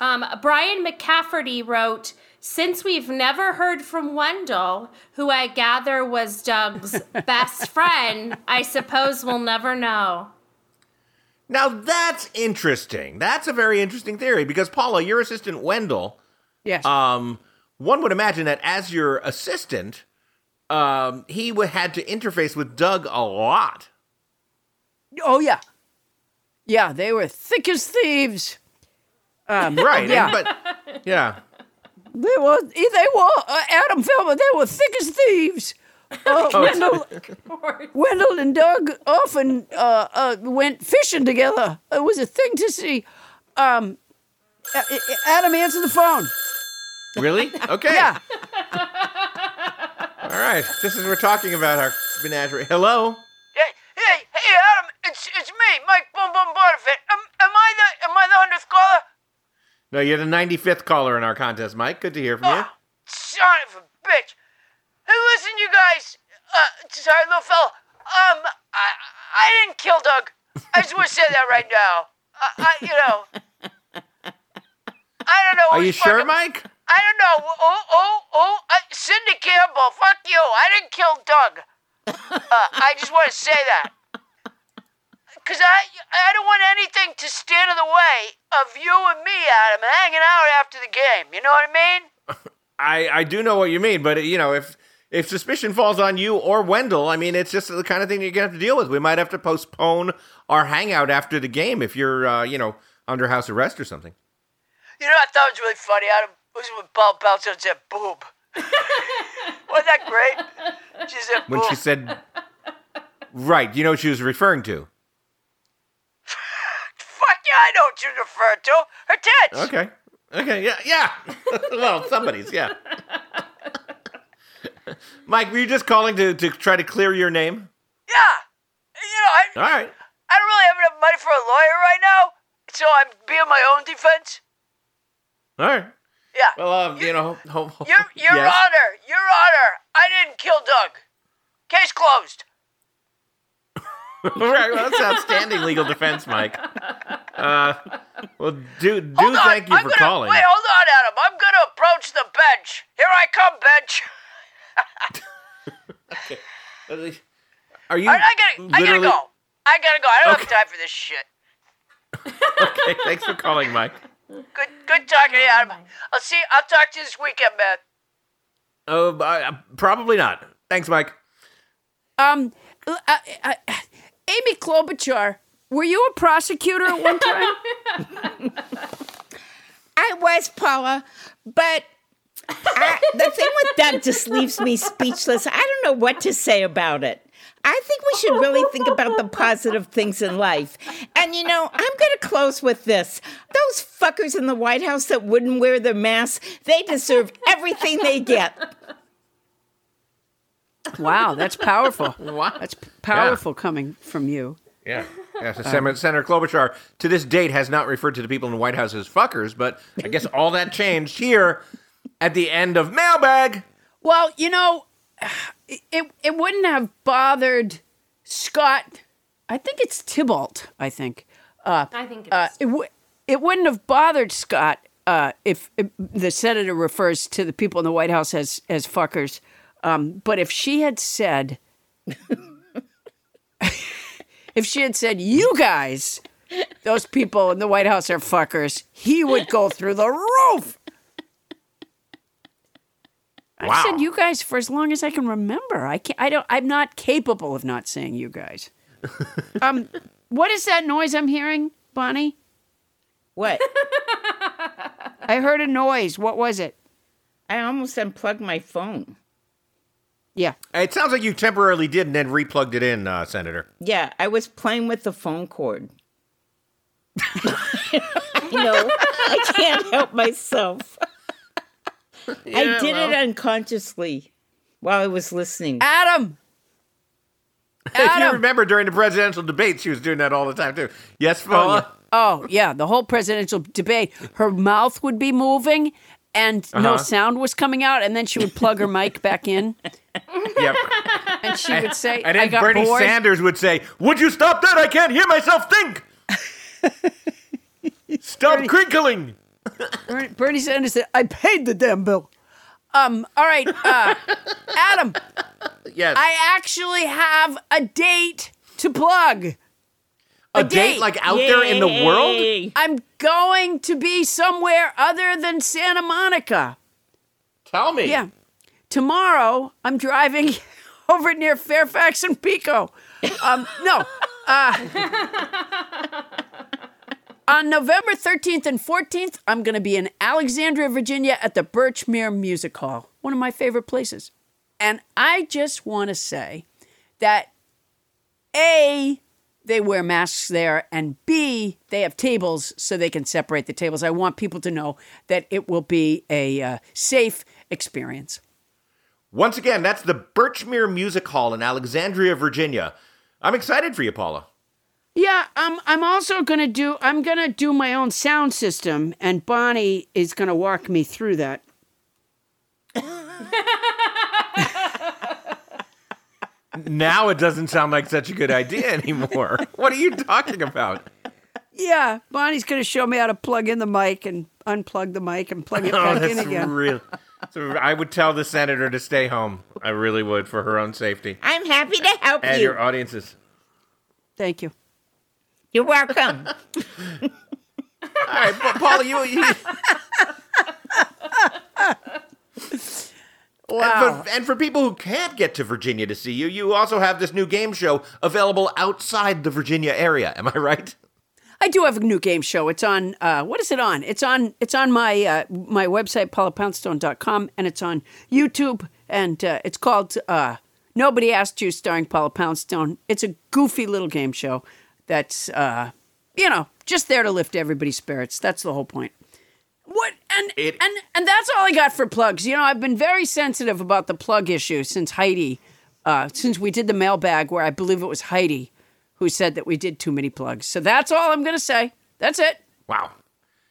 S1: Um, Brian McCafferty wrote, Since we've never heard from Wendell, who I gather was Doug's *laughs* best friend, I suppose we'll never know.
S2: Now that's interesting. That's a very interesting theory because Paula, your assistant Wendell,
S4: yes.
S2: um, one would imagine that as your assistant, um, he would had to interface with Doug a lot.
S4: Oh yeah, yeah. They were thick as thieves. Um,
S2: Right.
S4: Yeah.
S2: But yeah.
S4: They were. They were. Uh, Adam Feldman. They were thick as thieves. Uh, *laughs*
S2: Oh,
S4: Wendell, Wendell and Doug often uh, uh, went fishing together. It was a thing to see. Um, Adam, answer the phone.
S2: Really? *laughs* Okay.
S4: Yeah.
S2: All right. Just as we're talking about our menagerie. Hello.
S11: Hey, hey, hey, Adam! It's it's me, Mike Boom Boom Bonifit. Am, am I the am I the hundredth caller?
S2: No, you're the 95th caller in our contest, Mike. Good to hear from you.
S11: Son of a bitch! Hey, listen, you guys. Uh, sorry, little fella. Um, I I didn't kill Doug. I just want to say that right now. I, I you know. I don't know.
S2: Are you sure, Mike?
S11: I don't know. Oh, oh, oh! Uh, Cindy Campbell, fuck you! I didn't kill Doug. Uh, I just want to say that. Cause I I don't want anything to stand in the way of you and me, Adam, hanging out after the game. You know what I mean? *laughs*
S2: I, I do know what you mean, but you know, if if suspicion falls on you or Wendell, I mean, it's just the kind of thing you're gonna have to deal with. We might have to postpone our hangout after the game if you're, uh, you know, under house arrest or something.
S11: You know, I thought it was really funny, Adam. Was when Paul Pelton said boob. *laughs* Wasn't that great? She said
S2: When she said, right, you know what she was referring to.
S11: Fuck yeah, I know what you refer to. Her tits.
S2: Okay, okay, yeah, yeah. *laughs* well, somebody's, yeah. Mike, were you just calling to, to try to clear your name?
S11: Yeah. You know, I,
S2: All right.
S11: I don't really have enough money for a lawyer right now, so I'm being my own defense.
S2: All right.
S11: Yeah.
S2: Well, uh, you know, ho- ho-
S11: Your, your *laughs*
S2: yes.
S11: Honor, Your Honor, I didn't kill Doug. Case closed.
S2: All *laughs* right, well, that's outstanding legal defense, Mike. Uh, well, do do
S11: Hold on,
S2: thank you
S11: I'm
S2: for
S11: gonna,
S2: calling.
S11: Wait, hold on, Adam. I'm gonna approach the bench. Here I come, bench. *laughs* okay.
S2: Are you?
S11: I, I gotta, I gotta go. I gotta go. I don't have time for this shit. *laughs*
S2: Okay, thanks for calling, Mike.
S11: Good, good talking to you, Adam. I'll see. I'll talk to you this weekend, man.
S2: Oh, uh, probably not. Thanks, Mike.
S4: Um, uh, uh, uh, Amy Klobuchar, were you a prosecutor at one time? *laughs*
S3: I was, Paula, but I, the thing with that just leaves me speechless. I don't know what to say about it. I think we should really think about the positive things in life. And you know, I'm going to close with this. Those fuckers in the White House that wouldn't wear their masks, they deserve everything they get.
S4: Wow, that's powerful. *laughs* That's p- powerful coming from you.
S2: Yeah. *laughs* Yeah, so Senator, Senator Klobuchar to this date has not referred to the people in the White House as fuckers, but I guess *laughs* all that changed here at the end of mailbag.
S4: Well, you know, it it wouldn't have bothered Scott. I think it's Tybalt. I think. Uh,
S1: I think it
S4: uh, it, w- it wouldn't have bothered Scott uh, if, if the senator refers to the people in the White House as as fuckers. Um, but if she had said, if she had said, "You guys, those people in the White House are fuckers," he would go through the roof. I've said you guys for as long as I can remember. I can't. I don't. I'm not capable of not saying you guys. *laughs* um, what is that noise I'm hearing, Bonnie?
S3: What?
S4: I heard a noise. What was it?
S3: I almost unplugged my phone.
S4: Yeah.
S2: It sounds like you temporarily did and then replugged it in, uh, Senator.
S3: Yeah, I was playing with the phone cord. *laughs* I know. I can't help myself. I did it unconsciously while I was listening.
S4: Adam.
S2: If you remember during the presidential debate, she was doing that all the time too. Yes,
S4: Oh
S2: Paula.
S4: yeah. oh, yeah. The whole presidential debate, her mouth would be moving and no
S2: Uh-huh.
S4: sound was coming out, and then she would plug her mic back in. *laughs*
S2: Yep.
S4: And she would say,
S2: And
S4: I
S2: then
S4: got
S2: Bernie
S4: bored.
S2: Sanders would say, "Would you stop that? I can't hear myself think. Stop crinkling."
S4: Bernie, Bernie Sanders said, I paid the damn bill. Um, all right, uh, Adam,
S2: Yes.
S4: I actually have a date to plug.
S2: A date, like, out there in the world?
S4: I'm going to be somewhere other than Santa Monica.
S2: Tell me.
S4: Yeah. Tomorrow, I'm driving *laughs* over near Fairfax and Pico. Um, no. Uh, *laughs* on November 13th and 14th, I'm going to be in Alexandria, Virginia at the Birchmere Music Hall, one of my favorite places. And I just want to say that A, they wear masks there, and B, they have tables so they can separate the tables. I want people to know that it will be a uh, safe experience.
S2: Once again, that's the Birchmere Music Hall in Alexandria, Virginia. I'm excited for you, Paula.
S4: Yeah, I'm. I'm also gonna do. I'm gonna do my own sound system, and Bonnie is gonna walk me through that. *laughs*
S2: Now it doesn't sound like such a good idea anymore. *laughs* what are you talking about?
S4: Yeah, Bonnie's gonna show me how to plug in the mic and unplug the mic and plug it
S2: Oh,
S4: back in again.
S2: real. So I would tell the senator to stay home. I really would for her own safety
S3: I'm happy to help
S2: and
S3: you.
S2: your audiences.
S4: Thank you.
S3: You're welcome. *laughs*
S2: All right, Pa- Paula, you. you *laughs*
S4: Wow.
S2: And for, and for people who can't get to Virginia to see you, you also have this new game show available outside the Virginia area. Am I right?
S4: I do have a new game show. It's on. Uh, what is it on? It's on. It's on my uh, my website paulapoundstone.com, and it's on YouTube, and uh, it's called uh, Nobody Asked You, starring Paula Poundstone. It's a goofy little game show that's uh, you know just there to lift everybody's spirits. That's the whole point. What and and and that's all I got for plugs. You know, I've been very sensitive about the plug issue since Heidi, uh, since we did the mailbag where I believe it was Heidi who said that we did too many plugs. So that's all I'm gonna say. That's it.
S2: Wow.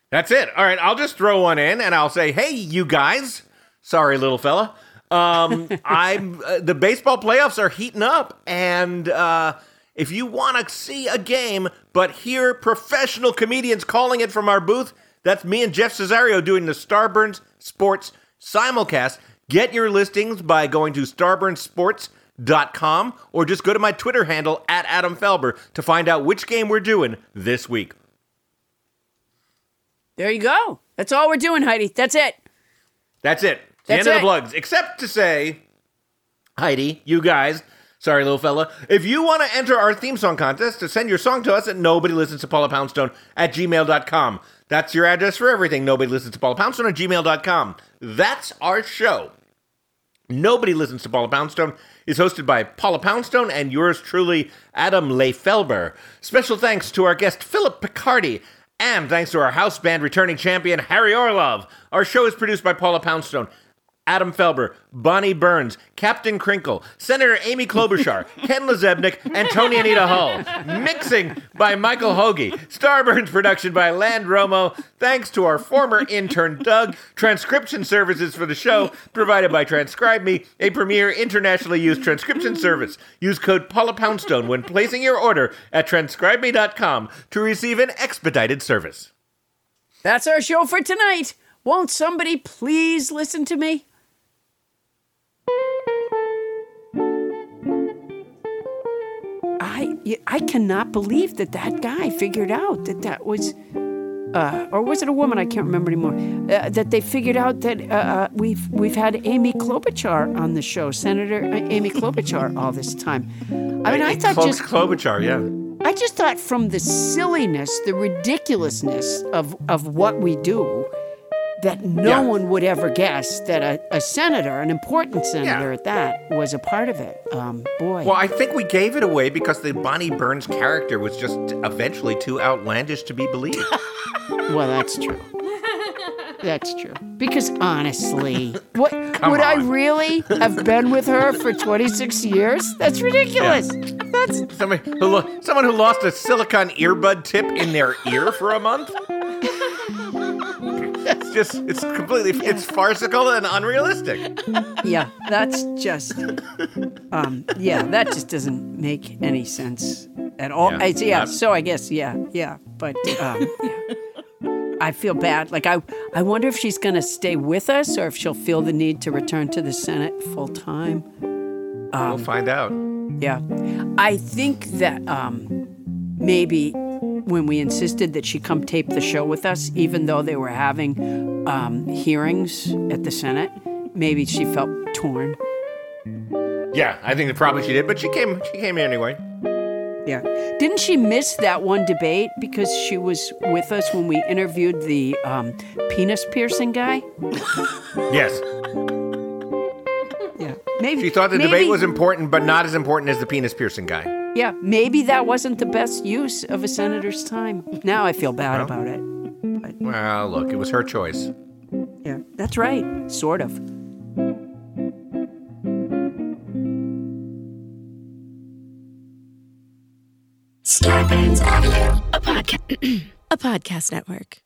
S2: That's it. All right, I'll just throw one in and I'll say, "Hey, you guys." Sorry, little fella. Um, *laughs* I'm uh, the baseball playoffs are heating up, and uh, if you want to see a game but hear professional comedians calling it from our booth, that's me and Jeff Cesario doing the Starburns Sports simulcast. Get your listings by going to starburnsports.com or just go to my Twitter handle at Adam Felber to find out which game we're doing this week.
S4: There you go. That's all we're doing, Heidi. That's it.
S2: That's it. The
S4: That's
S2: end of the
S4: it.
S2: plugs. Except to say, Heidi, you guys, sorry, little fella, if you want to enter our theme song contest, to send your song to us at nobody listens to Paula Poundstone at gmail.com. That's your address for everything. Nobody listens to Paula Poundstone at gmail.com. That's our show. Nobody listens to Paula Poundstone is hosted by Paula Poundstone and yours truly, Adam Felber. Special thanks to our guest Phillip Picardi, and thanks to our house band returning champion Harry Orlove. Our show is produced by Paula Poundstone. Adam Felber, Bonnie Burns, Captain Crinkle, Senator Amy Klobuchar, *laughs* Ken LaZebnik, and Toni Anita Hull. Mixing by Michael Hoagie. Starburns production by Land Romo. Thanks to our former intern Doug. Transcription services for the show provided by Transcribe Me, a premier internationally used transcription service. Use code Paula Poundstone when placing your order at transcribeme.com to receive an expedited service.
S4: That's our show for tonight. Won't somebody please listen to me? I I cannot believe that that guy figured out that that was, uh, or was it a woman? I can't remember anymore. Uh, that they figured out that uh, uh, we've we've had Amy Klobuchar on the show, Senator uh, Amy Klobuchar, all this time. I mean, I thought just
S2: Klobuchar, yeah.
S4: I just thought from the silliness, the ridiculousness of, of what we do, that no
S2: Yeah.
S4: one would ever guess that a, a senator, an important senator at that, was a part of it. Um, boy.
S2: Well, I think we gave it away because the Bonnie Burns character was just eventually too outlandish to be believed. *laughs*
S4: well, that's true. That's true. Because honestly, *laughs* what would I really have been with her for 26 years? That's ridiculous. That's
S2: Somebody who lo- someone who lost a silicone earbud tip in their ear for a month. *laughs* It's just it's completely it's farcical and unrealistic.
S4: yeah, that's just um yeah, that just doesn't make any sense at all.
S2: Yeah.
S4: I, yeah, so I guess yeah, yeah, but um yeah. I feel bad. Like I I wonder if she's going to stay with us or if she'll feel the need to return to the Senate full time. Um,
S2: we'll find out.
S4: Yeah. I think that um, maybe when we insisted that she come tape the show with us, even though they were having um, hearings at the Senate, maybe she felt torn.
S2: Yeah, I think that probably she did, but she came she came anyway.
S4: Yeah. Didn't she miss that one debate because she was with us when we interviewed the um, penis piercing guy?
S2: Yes.
S4: Yeah. Maybe
S2: She thought the
S4: maybe-
S2: debate was important, but not as important as the penis piercing guy.
S4: Yeah, maybe that wasn't the best use of a senator's time. Now I feel bad
S2: Well.
S4: about it.
S2: Well, look, it was her choice.
S4: Yeah, that's right. Sort of.
S12: Starburns Audio, a podcast, *clears throat* a podcast network.